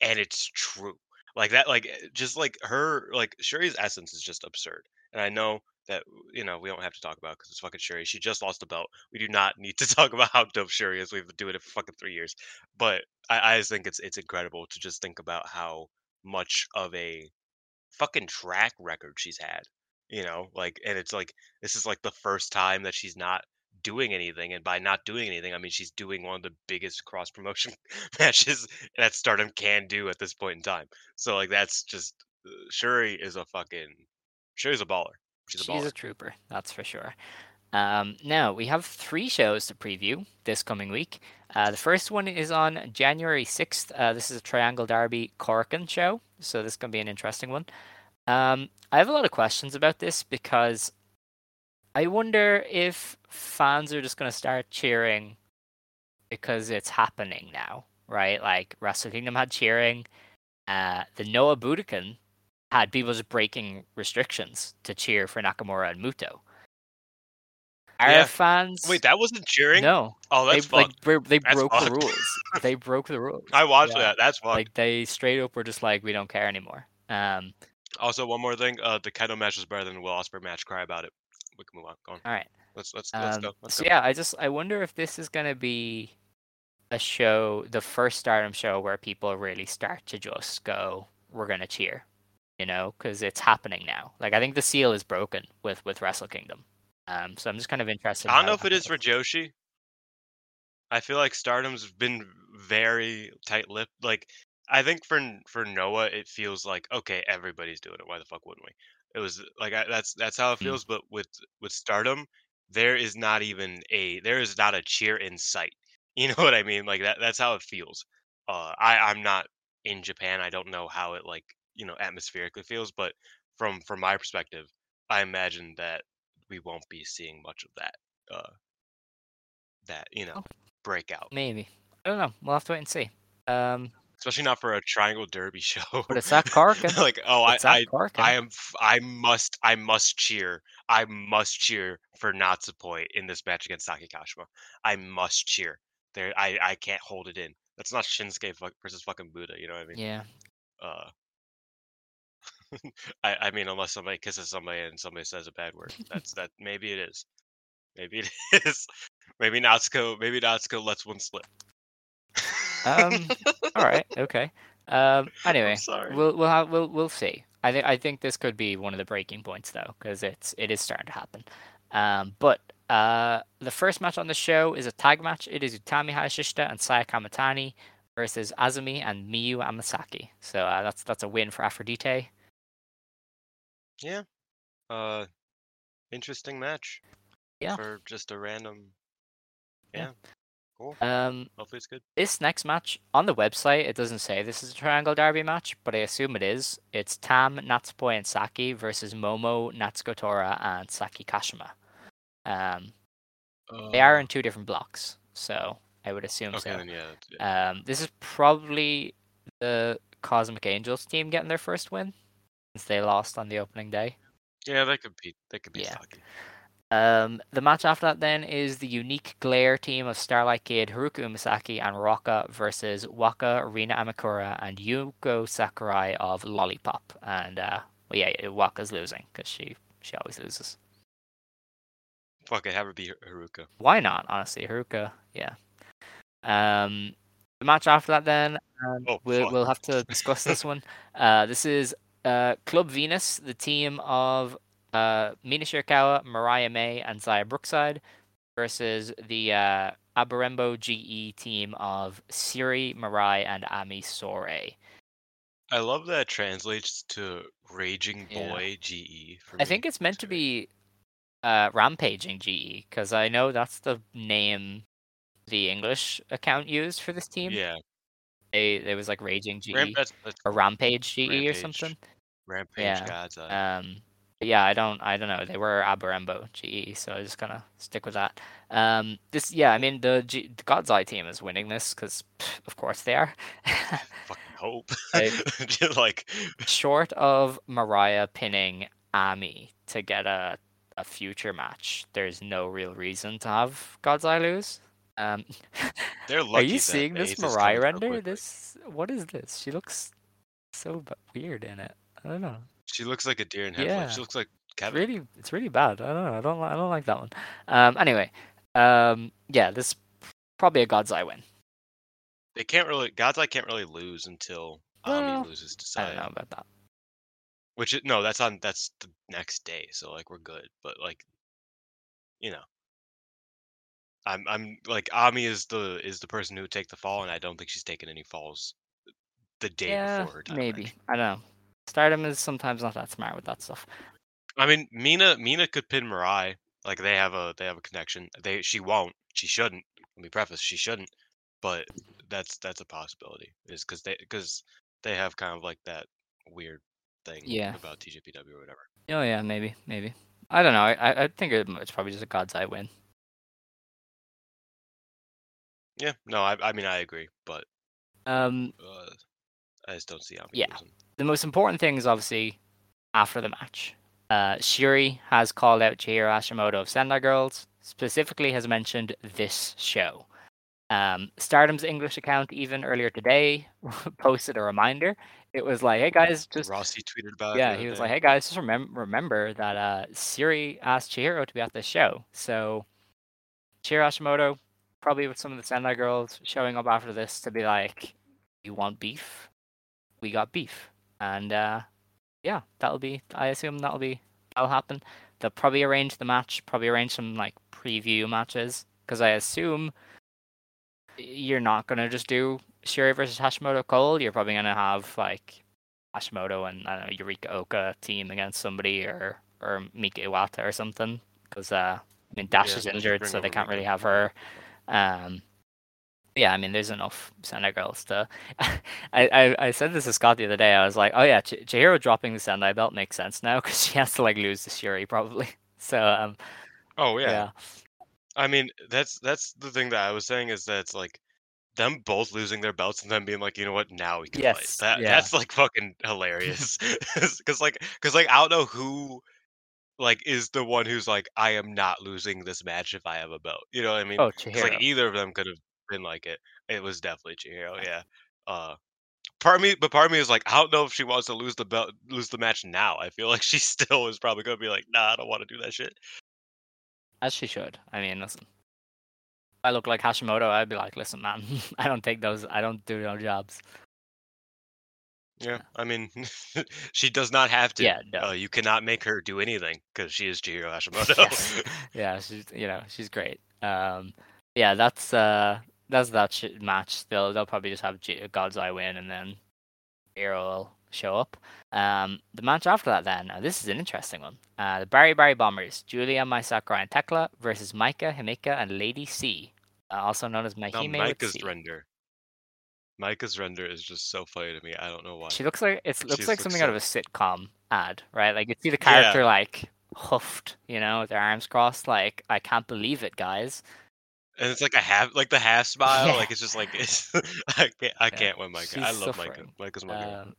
and it's true. Like that, like eh, just like her, like Syuri's essence is just absurd. And I know that you know we don't have to talk about because it's fucking Syuri. She just lost a belt. We do not need to talk about how dope Syuri is. We've been doing it for fucking three years. But I, I just think it's it's incredible to just think about how much of a fucking track record she's had. You know, like, and it's like this is like the first time that she's not doing anything, and by not doing anything, I mean she's doing one of the biggest cross promotion matches that Stardom can do at this point in time. So like that's just uh, Syuri is a fucking Syuri's a baller. She's a She's baller. a trooper, that's for sure. Um, now we have three shows to preview this coming week. Uh, the first one is on January 6th. Uh, this is a Triangle Derby Korakuen show, so this is going to be an interesting one. Um, I have a lot of questions about this because I wonder if fans are just going to start cheering because it's happening now, right? Like Wrestle Kingdom had cheering. Uh, the Noah Budokan had people just breaking restrictions to cheer for Nakamura and Muto. Are Yeah. fans? Wait, that wasn't cheering. no, Oh, they that's fun. like they That's broke the rules. they broke the rules. I watched Yeah. that. That's fun. Like they straight up were just like, we don't care anymore. Um, also, one more thing. Uh, the Kendo match was better than the Will Ospreay match. Cry about it. We can move on. Go on. all right. Let's let's let's Um, go. Let's so go. yeah, I just I wonder if this is gonna be a show, the first Stardom show where people really start to just go, we're gonna cheer you know, because it's happening now. Like I think the seal is broken with with Wrestle Kingdom. Um, so I'm just kind of interested. I don't know if it is for. Joshi. I feel like Stardom's been very tight-lipped. Like I think for for Noah, it feels like okay, everybody's doing it. Why the fuck wouldn't we? It was like I, that's that's how it Mm. feels. But with with Stardom, there is not even a there is not a cheer in sight. You know what I mean? Like that that's how it feels. Uh, I I'm not in Japan. I don't know how it like you know atmospherically feels, but from from my perspective, I imagine that we won't be seeing much of that. Uh, that you know breakout, Maybe I don't know. We'll have to wait and see. Um, especially not for a Triangle Derby show. but it's at Korakuen. like oh I I. I am I must I must cheer I must cheer for Natsupoi in this match against Saki Kashima. I must cheer. There I I can't hold it in. That's not Shinsuke versus fucking Buddha. You know what I mean? yeah. Uh, I I mean unless somebody kisses somebody and somebody says a bad word. That's that maybe it is. Maybe it is. Maybe Natsuko maybe Natsuko lets one slip. Um, All right. Okay. Um. Anyway, sorry. we'll we'll have we'll we'll see. I think I think this could be one of the breaking points though, because it's it is starting to happen. Um. But uh, the first match on the show is a tag match. It is Utami Hayashishita and Saya Kamatani versus AZM and Miyu Amasaki. So uh, that's that's a win for Aphrodite. Yeah. Uh interesting match. Yeah. For just a random Yeah. Yeah. Cool. Um. Hopefully it's good. This next match on the website, it doesn't say this is a Triangle Derby match, but I assume it is. It's Tam, Natsupoi, and Saki versus Momo, Natsuko Tora, and Saki Kashima. Um, they are Uh, in two different blocks, so I would assume Okay, so. then yeah. yeah. Um, this is probably the Cosmic Angels team getting their first win they lost on the opening day. Yeah, they could be they could beat Yeah. Saki. Um, the match after that then is the unique Glare team of Starlight Kid, Haruka Umesaki, and Ruaka versus Waka, Rina Amakura, and Yuko Sakurai of Lollipop. And uh, well, yeah, yeah, Waka's losing because she she always loses. Fuck it, have her be Haruka. Why not? Honestly, Haruka, yeah. Um, the match after that then, um, Oh, we'll fuck. we'll have to discuss this one. Uh, this is uh Club Venus, the team of uh Mina Shirakawa, Mariah May, and Xia Brookside, versus the uh Abarenbo GE team of Syuri, Mirai, and Ami Sourei. I love that it translates to Raging Yeah. Boy GE for I think it's meant to be uh Rampaging GE because I know that's the name the English account used for this team. Yeah. They there was like Raging GE Ramp, that's, that's or Rampage GE or something. Rampage Yeah, God's Eye. Um, yeah, I don't, I don't know. They were Abarenbo GE, so I just gonna stick with that. Um, this, yeah, I mean the, G- the God's Eye team is winning this because, of course, they are. Fucking hope. I- like Short of Mariah pinning Ami to get a a future match, there's no real reason to have God's Eye lose. Um, they're are you seeing this Mariah so render? This, what is this? She looks so weird in it. I don't know. She looks like a deer in headlights. Yeah. She looks like It's Kevin. really it's really bad. I don't know. I don't I don't like that one. Um anyway, um yeah, this probably a God's Eye win. They can't really. God's Eye can't really lose until Ami Well, loses to I don't know about that. Which is, no, that's on that's the next day, so like we're good. But like, you know, I'm I'm like Ami is the is the person who would take the fall, and I don't think she's taken any falls the day Yeah, before her title maybe. I don't know. Stardom is sometimes not that smart with that stuff. I mean, Mina Mina could pin Mirai. Like they have a they have a connection. They she won't. She shouldn't. Let me preface. She shouldn't. But that's that's a possibility. Is because they because they have kind of like that weird thing Yeah. about TJPW or whatever. Oh yeah, maybe, maybe. I don't know. I I- I think it's probably just a God's Eye win. Yeah. No, I I mean I agree, but Um, uh, I just don't see Ami Yeah. the most important thing is obviously after the match. Uh, Syuri has called out Chihiro Hashimoto of Sendai Girls, specifically has mentioned this show. Um, Stardom's English account, even earlier today, posted a reminder. It was like, hey guys, just. Rossy tweeted about. Yeah, he was day. like, hey guys, just remem- remember that uh, Syuri asked Chihiro to be at this show. So, Chihiro Hashimoto, probably with some of the Sendai Girls, showing up after this to be like, you want beef? We got beef. And uh, yeah, that'll be. I assume that'll be that'll happen. They'll probably arrange the match. Probably arrange some like preview matches because I assume you're not gonna just do Syuri versus Hashimoto Cole. You're probably gonna have like Hashimoto and I don't know Yurika Oka team against somebody or or Mika Iwata or something. Because uh, I mean Dash Yeah, is injured, so they can't really have her. Um, yeah, I mean, there's enough Sendai girls to. I, I I said this to Scott the other day. I was like, oh yeah, Ch- Chihiro dropping the Sendai belt makes sense now because she has to like lose to Syuri probably. So um, Oh yeah. yeah, I mean, that's that's the thing that I was saying is that it's like them both losing their belts and then being like, you know what, now we can Yes, fight. That yeah. that's like fucking hilarious. Because like, because like I don't know who like is the one who's like, I am not losing this match if I have a belt. You know what I mean? Oh, 'Cause, Chihiro. like either of them could have been like it. It was definitely Chihiro. Yeah. Uh, part of me, but part of me is like, I don't know if she wants to lose the belt, lose the match now. I feel like she still is probably gonna be like, nah, I don't want to do that shit. As she should. I mean, listen. If I look like Hashimoto, I'd be like, listen, man, I don't take those. I don't do no jobs. Yeah, I mean, she does not have to. Yeah, no. Uh, you cannot make her do anything because she is Chihiro Hashimoto. Yes. yeah, she's you know she's great. Um, yeah, that's uh that's that sh- match. They'll they'll probably just have G- God's Eye win and then Hero will show up. Um, the match after that then. Now this is an interesting one. Uh, the Baribari Bombers, Giulia, Mai Sakurai, and Tekla versus Maika, Himeka and Lady C, uh, also known as MaiHime with Maika's render. Maika's render is just so funny to me. I don't know why. She looks like it looks like looks something out of a sitcom ad, right? Like you see the Yeah. character like huffed, you know, with their arms crossed, like I can't believe it, guys. And it's like a half, like the half smile. Yeah. Like it's just like it's. I can't. I Yeah, can't win Maika. she's I love Maika. suffering. Maika's my girl. Um,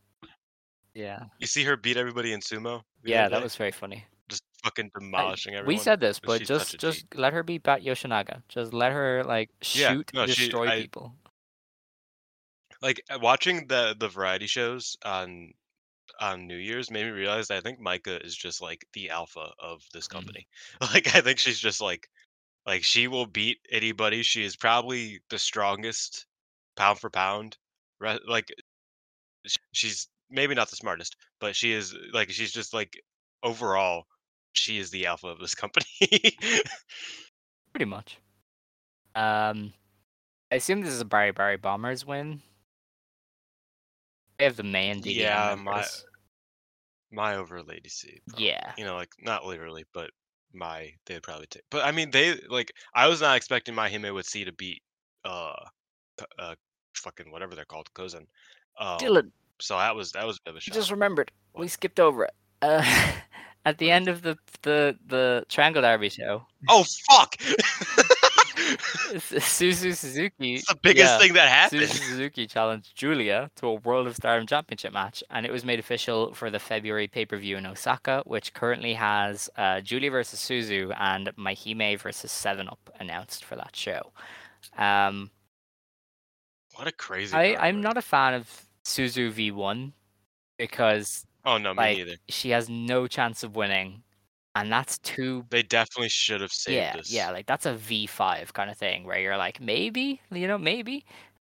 yeah, You see her beat everybody in sumo. yeah, that was very funny. just fucking demolishing everyone. we said this, but but just just let her beat Bat Yoshinaga. Just let her like Yeah, shoot, no, she- destroy I- people. Like uh, watching the the variety shows on on New Year's made me realize that I think Maika is just like the alpha of this Mm. company. Like I think she's just like like she will beat anybody. She is probably the strongest pound for pound. Like she's maybe not the smartest, but she is like she's just like overall she is the alpha of this company. Pretty much. Um, I assume this is a Baribari Bombers win. They have the DDM Yeah, my-. My over Lady C. probably. Yeah. you know, like not literally, but my they'd probably take. But I mean, they like I was not expecting my Hime with C to beat uh, uh, fucking whatever they're called, cousin. Um, Dylan, So that was that was a bit of a I shock. just remembered we skipped over it. Uh, at the end of the the the Triangle Derby show, Oh fuck! Suzu Suzuki. it's the biggest yeah, thing that happened. Suzu Suzuki challenged Giulia to a World of Stardom Championship match, and it was made official for the February pay per view in Osaka, which currently has uh, Giulia versus Suzu and MaiHime versus Seven Up announced for that show. Um, What a crazy. I I'm not a fan of Suzu V1 because Oh no, me like neither. she has no chance of winning, and that's too They definitely should have saved yeah this. yeah like that's a V5 kind of thing where you're like maybe you know maybe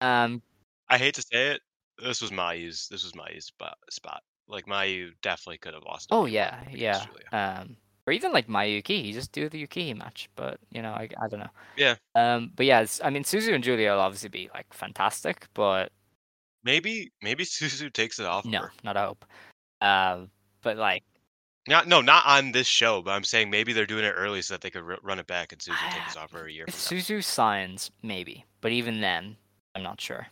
um I hate to say it. This was Mayu's. This was Mayu's spot. Spot. Like Mayu definitely could have lost. oh yeah yeah um or even like Mayuki just do the Yuki match but you know I, I don't know Yeah. um but yeah it's, I mean Suzu and Giulia will obviously be like fantastic but Maybe maybe Suzu takes it off. no her. not a hope um but like Not no, not on this show, but I'm saying maybe they're doing it early so that they could r- run it back and Suzu take this off for a year if. Suzu signs maybe but even then I'm not sure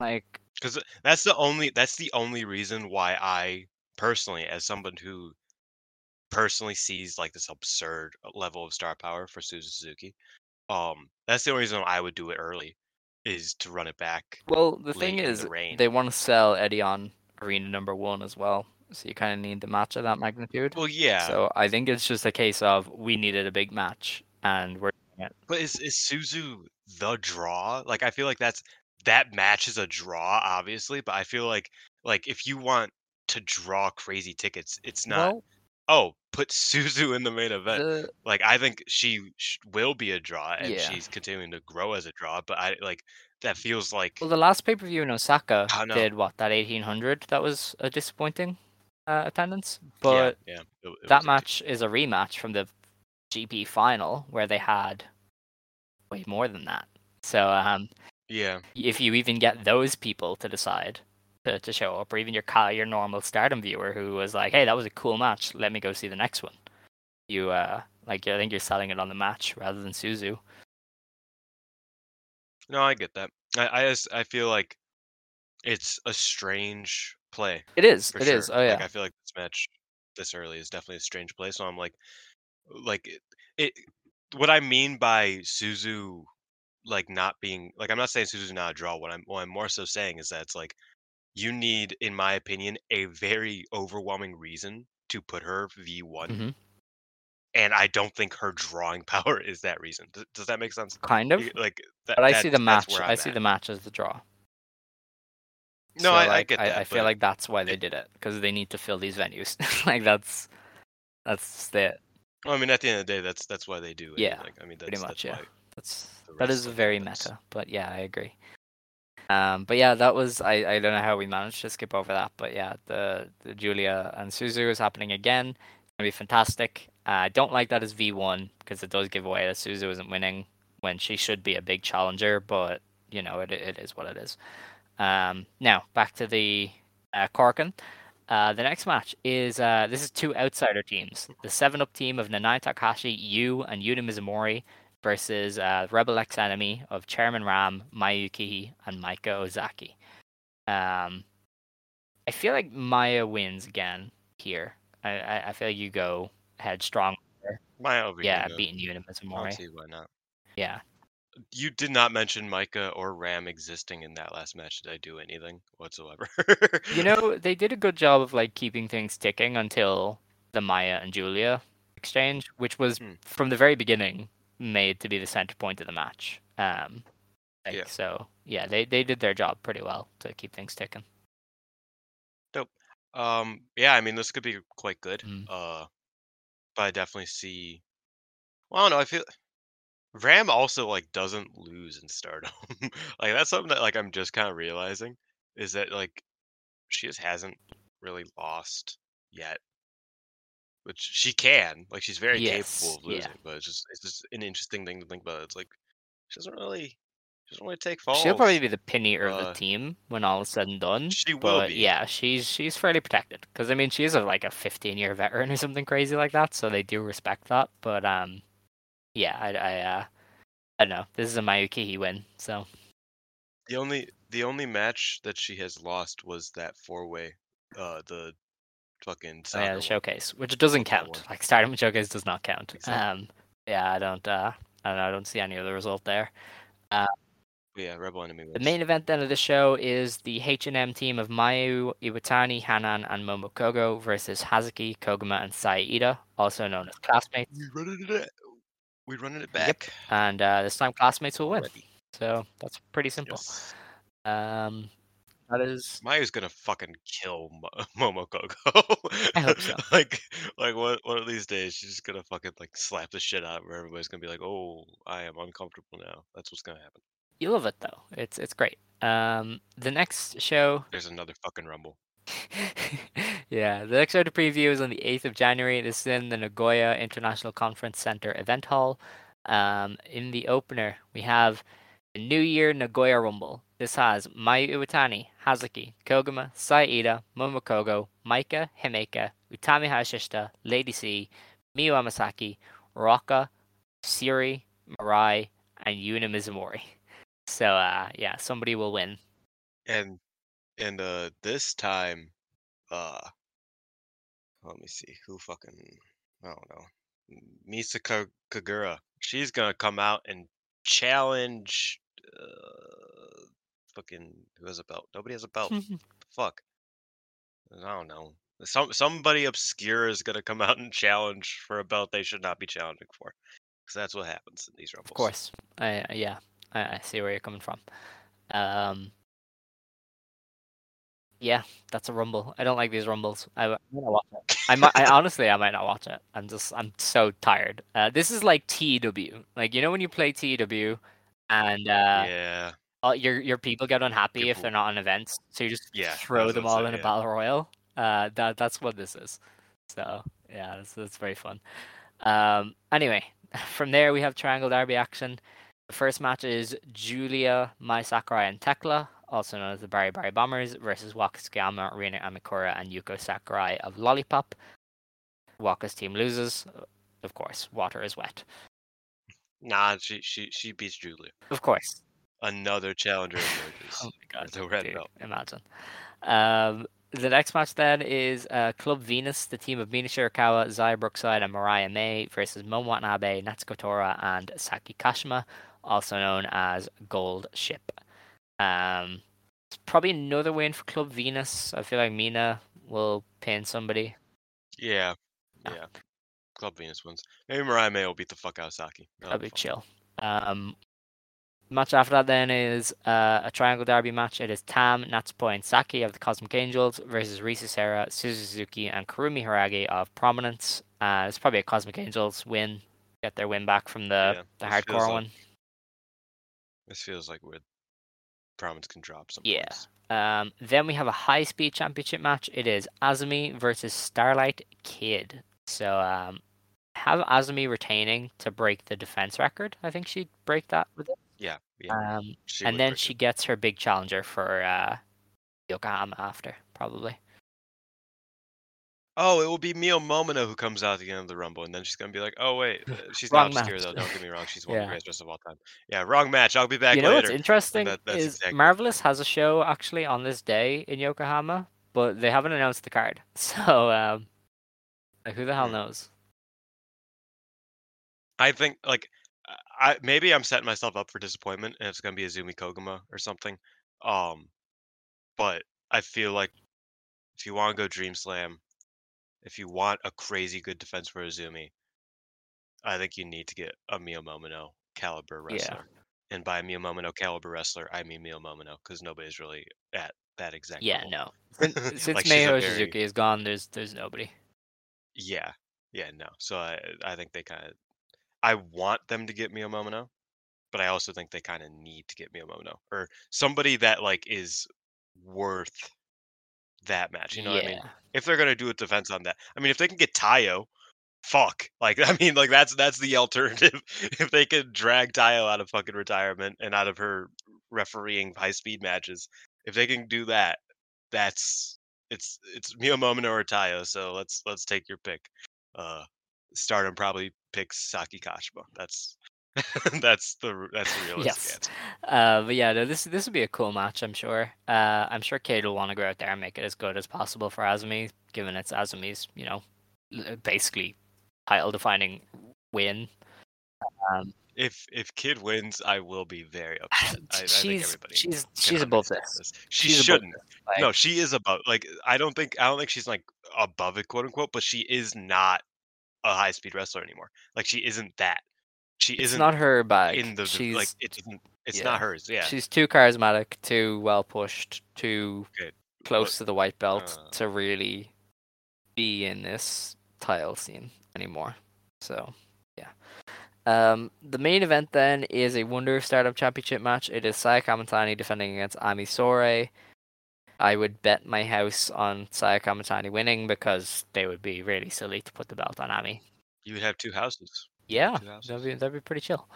like Because that's the only that's the only reason why I personally, as someone who personally sees like this absurd level of star power for Suzu Suzuki, um, that's the only reason I would do it early, is to run it back. Well, the thing in the is, they want to sell Edion Arena Number One as well, so you kind of need the match of that magnitude. Well, yeah, So I think it's just a case of we needed a big match, and we're doing it. but is is Suzu the draw? Like, I feel like that's that match is a draw, obviously, but I feel like like if you want to draw crazy tickets, it's not. Well, oh, put Suzu in the main event. the like I think she sh- will be a draw and Yeah. she's continuing to grow as a draw but I like that feels like Well, the last pay per view in Osaka did what that eighteen hundred. That was a disappointing uh, attendance, but yeah. it- it that match is a rematch from the GP final where they had way more than that. So um, Yeah, if you even get those people to decide to, to show up, or even your your normal Stardom viewer who was like, "Hey, that was a cool match. Let me go see the next one." You uh, like I think you're selling it on the match rather than Suzu. no, I get that. I I just I feel like it's a strange play. It is. It sure. is. Oh yeah. Like I feel like this match this early is definitely a strange play. So I'm like, like it. it what I mean by Suzu, like not being like I'm not saying Suzu's not a draw. What I'm what I'm more so saying is that it's like you need, in my opinion, a very overwhelming reason to put her V one. Mhm. And I don't think her drawing power is that reason. Does, does that make sense? kind of. Like, that, But I see the match. I I'm see the match as the draw. No, So, I, I like, get I, that. I feel like that's why they did it because they need to fill these venues. like that's that's the Well, I mean, at the end of the day, that's that's why they do. it. Yeah, like I mean, that's, pretty much. that's Yeah, that's that is very meta. But yeah, I agree. Um, but yeah, that was I, I don't know how we managed to skip over that, but yeah, the the Giulia and Suzu is happening again. It's gonna be fantastic. Uh, I don't like that as V one because it does give away that Suzu isn't winning when she should be a big challenger, but you know it it is what it is. Um, now back to the uh, Korakuen. Uh, the next match is uh, this is two outsider teams. The Seven Up team of Nanae Takahashi, Yu, and Yuna Mizumori versus uh, Rebel X Enemy of Chairman Ram, Mayuki, and Maika Ozaki. Um, I feel like Maya wins again here. I, I, I feel like you go headstrong. Over Yeah, beating Yuta I Mizumori. see why not. Yeah. You did not mention Maika or Ram existing in that last match. Did I do anything whatsoever? You know, they did a good job of like keeping things ticking until the Maya and Giulia exchange, which was Hmm. from the very beginning made to be the center point of the match. Um, like, Yeah. So yeah, they they did their job pretty well to keep things ticking. um, yeah, I mean, this could be quite good. Mm. Uh, but I definitely see. Well, I don't know. I feel Ram also like doesn't lose in Stardom. like that's something that like I'm just kind of realizing is that like she just hasn't really lost yet. Which she can, like she's very Yes, capable of yeah. losing, but it's just it's just an interesting thing to think about. It's like she doesn't really she doesn't really take falls. She'll probably be the pinnier of the team when all is said and done. she will be. yeah, she's she's fairly protected because I mean she is a, like a 15 year veteran or something crazy like that, so they do respect that. But um, yeah, I I uh, I don't know. This is a Mayuki win, so The only the only match that she has lost was that four way, uh, the fucking Oh, yeah, the one. showcase, which doesn't count. one. Like Stardom Showcase does not count. Exactly. Um, yeah, I don't. Uh, I don't know. I don't see any other result there. Yeah, Rebel Enemy. The main event then of the show is the H and M team of Mayu, Iwatani, Hanan, and Momo Kohgo versus Hazuki, Koguma, and Saida, also known as classmates. We running it. We running it back. And uh, this time, classmates will win. So that's pretty simple. Yes. Um, that is Mayu's gonna fucking kill Mo- Momo Kohgo. I hope so. like, like one one of these days, she's just gonna fucking like slap the shit out her. Everybody's gonna be like, "Oh, I am uncomfortable now." That's what's gonna happen. you love it though. It's it's great. Um, the next show There's another fucking rumble. yeah, the next to preview is on the 8th of January. This is in the Nagoya International Conference Center event hall. Um, in the opener, we have the New Year Nagoya Rumble. This has Mayu Iwatani, Hazuki, Koguma, Saida, Momo Kohgo, Maika, Himeka, Utami Hayashishita, Lady C, Miyu Amasaki, Ruaka, Syuri, Mirai, and Yuna Mizumori. So, uh, yeah, somebody will win. And and uh this time, uh, let me see who fucking I don't know, Misa Kagura. She's gonna come out and challenge. Uh, fucking who has a belt? Nobody has a belt. Fuck. I don't know. Some somebody obscure is gonna come out and challenge for a belt they should not be challenging for, because that's what happens in these rumbles. Of course. I yeah, I, I see where you're coming from. Um, yeah, that's a rumble. I don't like these rumbles. I, I'm gonna watch it. I might. I honestly, I might not watch it. I'm just. I'm so tired. Uh, this is like TW. Like you know when you play TW, and uh, yeah. all your your people get unhappy if they're not on events, so you just Yeah, throw them all say, in a battle royal. Uh, that that's what this is. So yeah, that's, that's very fun. Um, anyway, from there we have triangle derby action. The first match is Julia, Mai Sakurai, and Tekla, also known as the Baribari Bombers, versus Waka Tsukiyama, Rina Amakura, and Yuko Sakurai of Lollipop. Waka's team loses. Of course, water is wet. Nah, she she she beats Giulia. Of course. Another challenger emerges. Oh my god. the red dude, belt. Imagine. Um, the next match then is uh, Club Venus, the team of Mina Shirakawa, Xia Brookside, and Mariah May versus Momo Watanabe, Natsuko Tora, and Saki Kashima, also known as Gold Ship. Um, it's probably another win for Club Venus. I feel like Mina will pin somebody. Yeah, Yeah. yeah. Club Venus wins. Maybe Mariah May will beat the fuck out of Saki. That'll be chill. Um, match after that then is uh, a triangle derby match. It is Tam, Natsupoi, and Saki of the Cosmic Angels versus Risa Sera, Suzuki, and Kurumi Hiragi of Prominence. Uh, it's probably a Cosmic Angels win. Get their win back from the, Yeah, the hardcore like- one. This feels like where Prominence can drop some Yeah. points. Um, then we have a high speed championship match. It is Azumi versus Starlight Kid. So um, have Azumi retaining to break the defense record. I think she'd break that with it. Yeah, yeah. Um, and then she it. gets her big challenger for uh, Yokohama after, probably. Oh, it will be Mio Momino who comes out at the end of the Rumble, and then she's gonna be like, "Oh wait, uh, she's not obscure though. Don't get me wrong, she's one of Yeah. the greatest wrestlers of all time." Yeah, wrong match. I'll be back you know later. what's interesting that- is exactly- Marvelous has a show actually on this day in Yokohama, but they haven't announced the card. So um, like, who the hell Hmm. knows? I think like I maybe I'm setting myself up for disappointment, and it's gonna be Azumi Koguma or something. Um, but I feel like if you want to go Dream Slam, if you want a crazy good defense for Azumi, I think you need to get a Mio Momino caliber Yeah. wrestler. And by Mio Momino caliber wrestler, I mean Mio Momino because nobody's really at that exact Yeah, level. no. Since, since Like, a very- Suzuki is gone, there's there's nobody. Yeah, yeah, no. So I I think they kind of I want them to get Mio Momino, but I also think they kind of need to get Mio Momino or somebody that like is worth that match. You know yeah. what I mean? If they're gonna do a defense on that, I mean, if they can get Tayo, fuck. Like I mean, like that's that's the alternative. if they could drag Tayo out of fucking retirement and out of her refereeing high speed matches, if they can do that, that's it's it's Mio Momino or Tayo. So let's let's take your pick. Uh, Stardom probably picks Saki Kashima. That's that's the that's the realistic Yes. answer. Uh, but yeah, no, this this would be a cool match. I'm sure. Uh, I'm sure Kate will want to go out there and make it as good as possible for Azumi, given it's Azumi's, you know, basically title-defining win. Um, If if Kid wins, I will be very upset. I, I think she's everybody she's she's above understand this. She She's shouldn't. this, like- no, she is above. Like I don't think I don't think she's like above it, quote unquote. But she is not a high speed wrestler anymore. Like she isn't that. She it's isn't not her bag. in the she's like. It isn't. It's yeah. not hers. Yeah. she's too charismatic, too well pushed, too close to the white belt uh, to really be in this title scene anymore. So, yeah. Um, the main event then is a Wonder Stardom Championship match. It is Saya Kamatani defending against Ami Sourei. I would bet my house on Saya Kamatani winning because they would be really silly to put the belt on Ami. you would have two houses. Yeah, that'd be that'd be pretty chill.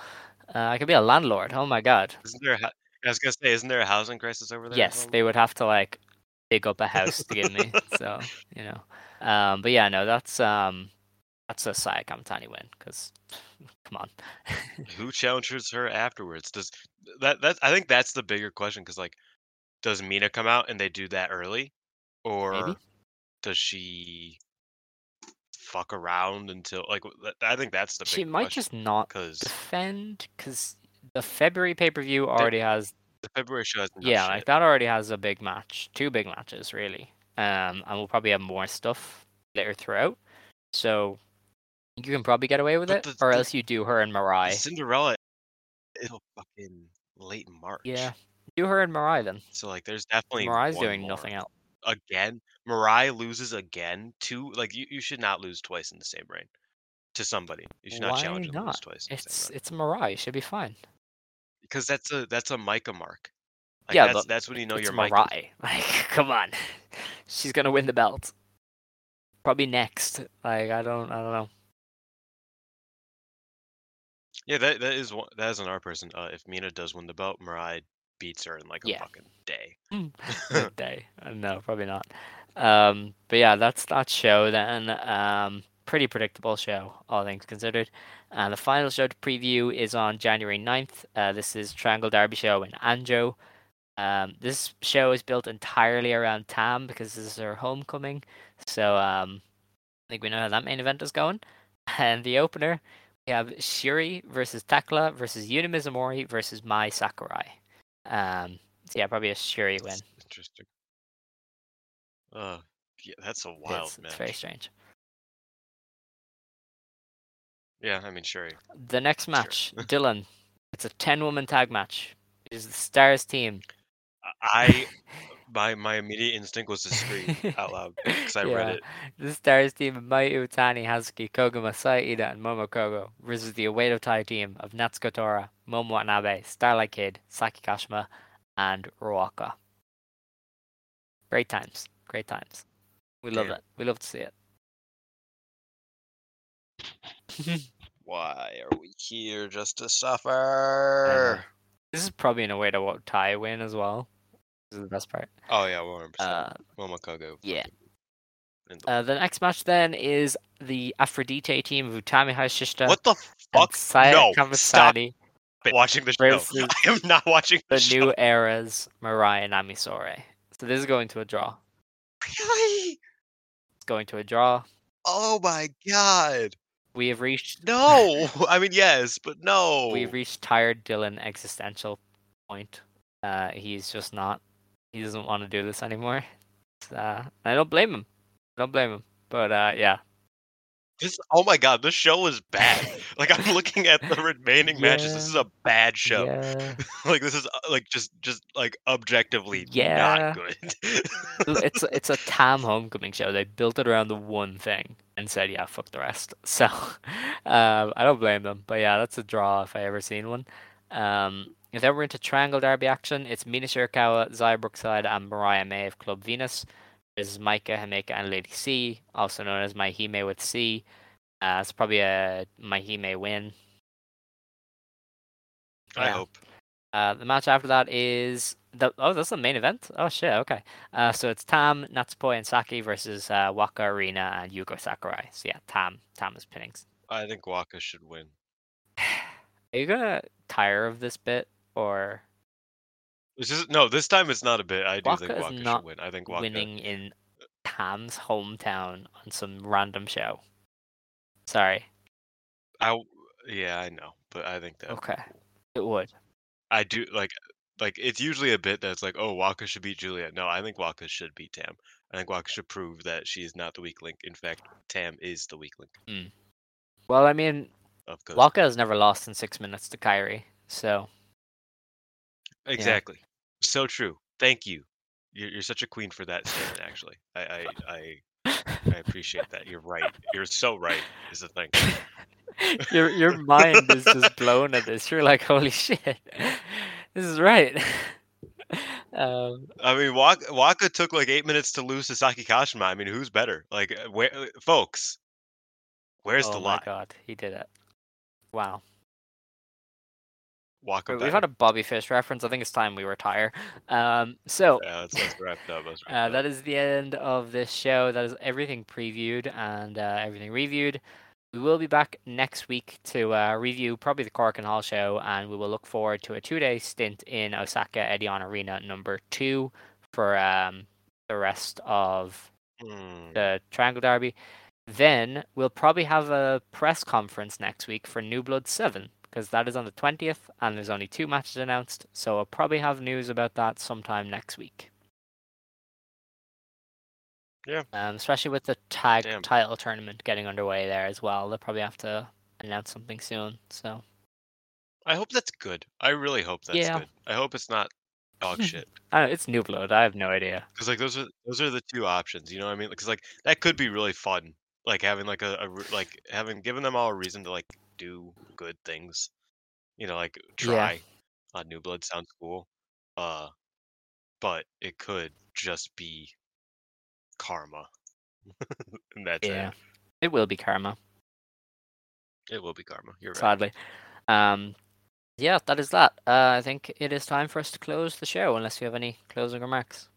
Uh, I could be a landlord. Oh my god. Isn't there? A, I was gonna say, isn't there a housing crisis over there? Yes, they would have to like dig up a house to give me. So you know, um, but yeah, no, that's um, that's a Saya Kamatani win because come on, Who challenges her afterwards? Does that? That I think that's the bigger question because like, does Mina come out and they do that early, or does she fuck around until like? I think that's the she might just not because defend because the February pay per view already has the February show yeah, shit. like that already has a big match, two big matches really, um, and we'll probably have more stuff later throughout. So you can probably get away with But it, the- or the- else you do her and Mariah. Cinderella is till fucking late March. Yeah, do her and Mariah then. So like, there's definitely Mariah's doing more. nothing else. Again. Mariah loses again. Two like you, you should not lose twice in the same reign to somebody. You should not Why challenge them lose not? twice It's it's Mariah. She'll be fine. Because that's a that's a Maika mark. Like, yeah, that's that's when you know you're is- Like, come on, she's gonna win the belt. Probably next. Like, I don't, I don't know. Yeah, that that is one, that is an R person. Uh, if Mina does win the belt, Mirai beats her in like a Yeah. fucking day. Good day. Uh, No, probably not. Um, but yeah, that's that show then. Um, pretty predictable show, all things considered. And the final show to preview is on January 9th. Uh, this is Triangle Derby show in Anjo. Um, this show is built entirely around Tam because this is her homecoming. So um, I think we know how that main event is going. And the opener, we have Syuri versus Tekla versus Yuna Mizumori versus Mai Sakurai. Um, so yeah, probably a Syuri win. That's Interesting. Uh, yeah, that's a wild It's, match. it's very strange. Yeah, I mean, sure. The next match, Dylan. It's a ten woman tag match. It is the Stars team. I my my immediate instinct was to scream out loud because I read it. The Stars team of Mayu Iwatani, Hazuki, Koguma, Saida, and Momo Kohgo versus the Oedo Tai team of Natsuko Tora, Momo Watanabe, Starlight Kid, Saki Kashima, and Ruaka. Great times. Great times. We love Damn. it. We love to see it. Why are we here just to suffer? This is probably in a way to tie win as well. This is the best part. Oh yeah, one hundred Uh, percent. Momo Kohgo. yeah. the- Uh, the next match then is the Aphrodite team of Utami Hayashishita what the fuck? Saya no, stop Kamatani, it. watching the show. versus I am not watching the, the new era's Mariah Namisore. So this is going to a draw. Really? It's going to a draw. Oh my god. We have reached No. I mean yes, but no. we've reached tired Dylan existential point. Uh, he's just not. He doesn't want to do this anymore. Uh, I don't blame him. I don't blame him. But uh, yeah, This oh my god, this show is bad. like I'm looking at the remaining matches. This is a bad show. yeah. like this is uh, like just just like objectively Yeah. not good. It's it's a Tam homecoming show. They built it around the one thing and said, "Yeah, fuck the rest." So, um, I don't blame them. But yeah, that's a draw if I ever seen one. Um, if then we're into Triangle Derby action, it's Mina Shirakawa, Xia Brookside, and Mariah May of Club Venus. This is Maika, Himeka, and Lady C, also known as MaiHime with C. Uh, it's probably a MaiHime win. I Yeah. hope. Uh, the match after that is the oh, that's the main event. Oh shit, okay. Uh, so it's Tam, Natsupoi, and Saki versus uh, Waka Arena and Yugo Sakurai. So yeah, Tam, Tam is pinnings. I think Waka should win. Are you gonna tire of this bit or This is no. This time it's not a bit. I do Waka think Waka should win. I think Waka. winning in Tam's hometown on some random show? Sorry. I yeah, I know, but I think that Okay, it would. I do like like it's usually a bit that's like, oh, Waka should beat Juliet. No, I think Waka should beat Tam. I think Waka should prove that she is not the weak link. In fact, Tam is the weak link hmm. Well, I mean. Waka has never lost in six minutes to Kairi, so Exactly. So true. Thank you. You're, you're such a queen for that statement. Actually, I I, I I appreciate that. You're right. You're so right. Is the thing. your your mind is just blown at this. You're like, holy shit, this is right. um, I mean, Waka, Waka took like eight minutes to lose to Saki Kashima. I mean, who's better? Like, uh, where, uh, folks, where's oh the lie? Oh my god, he did it! Wow, Better. we've had a Bobby Fish reference. I think it's time we retire. Um, so Yeah, let's, let's wrap up. Let's wrap uh, up. that is the end of this show. That is everything previewed and uh, everything reviewed. We will be back next week to uh, review probably the Korakuen Hall show, and we will look forward to a two-day stint in Osaka Edion Arena number two for um, the rest of Hmm. the Triangle Derby. Then we'll probably have a press conference next week for New Blood 7 because that is on the 20th and there's only two matches announced. So I'll probably have news about that sometime next week. Yeah. Um, especially with the tag Damn. title tournament getting underway there as well. They'll probably have to announce something soon. So I hope that's good. I really hope that's Yeah. good. I hope it's not dog shit. Know, it's New Blood. I have no idea. Because like those are those are the two options. You know what I mean? Because like that could be really fun. Like having like a, a like having given them all a reason to like do good things. You know, like try. Uh, New Blood sounds cool. Uh, but it could just be karma. and that's Yeah, it. it will be karma. It will be karma. You're right. Sadly, um, yeah, that is that. Uh, I think it is time for us to close the show, unless you have any closing remarks.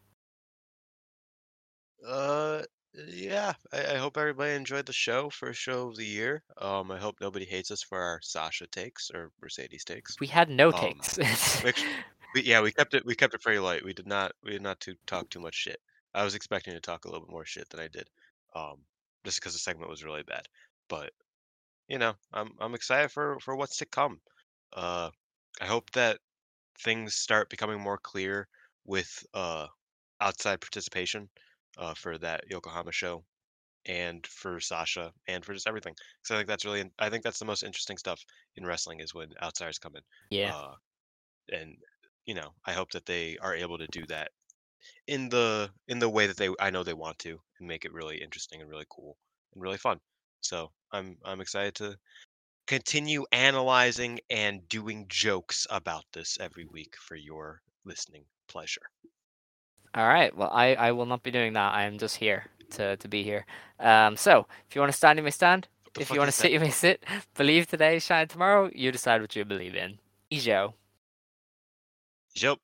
Uh, yeah. I, I hope everybody enjoyed the show. First show of the year. Um, I hope nobody hates us for our Sasha takes or Mercedes takes. We had no Um, takes. Which, we, yeah, we kept it. We kept it pretty light. We did not. We did not to talk too much shit. I was expecting to talk a little bit more shit than I did. Um, just because the segment was really bad. But you know, I'm I'm excited for for what's to come. Uh, I hope that things start becoming more clear with uh outside participation uh for that Yokohama show and for Sasha and for just everything. So I think that's really I think that's the most interesting stuff in wrestling is when outsiders come in. yeah, Uh, and you know, I hope that they are able to do that in the in the way that they I know they want to and make it really interesting and really cool and really fun. So I'm I'm excited to continue analyzing and doing jokes about this every week for your listening pleasure. All right. Well, I, I will not be doing that. I am just here to, to be here. Um, so if you want to stand, you may stand. If you want to sit, that? you may sit. Believe today, shine tomorrow. You decide what you believe in. Ijo. Yep.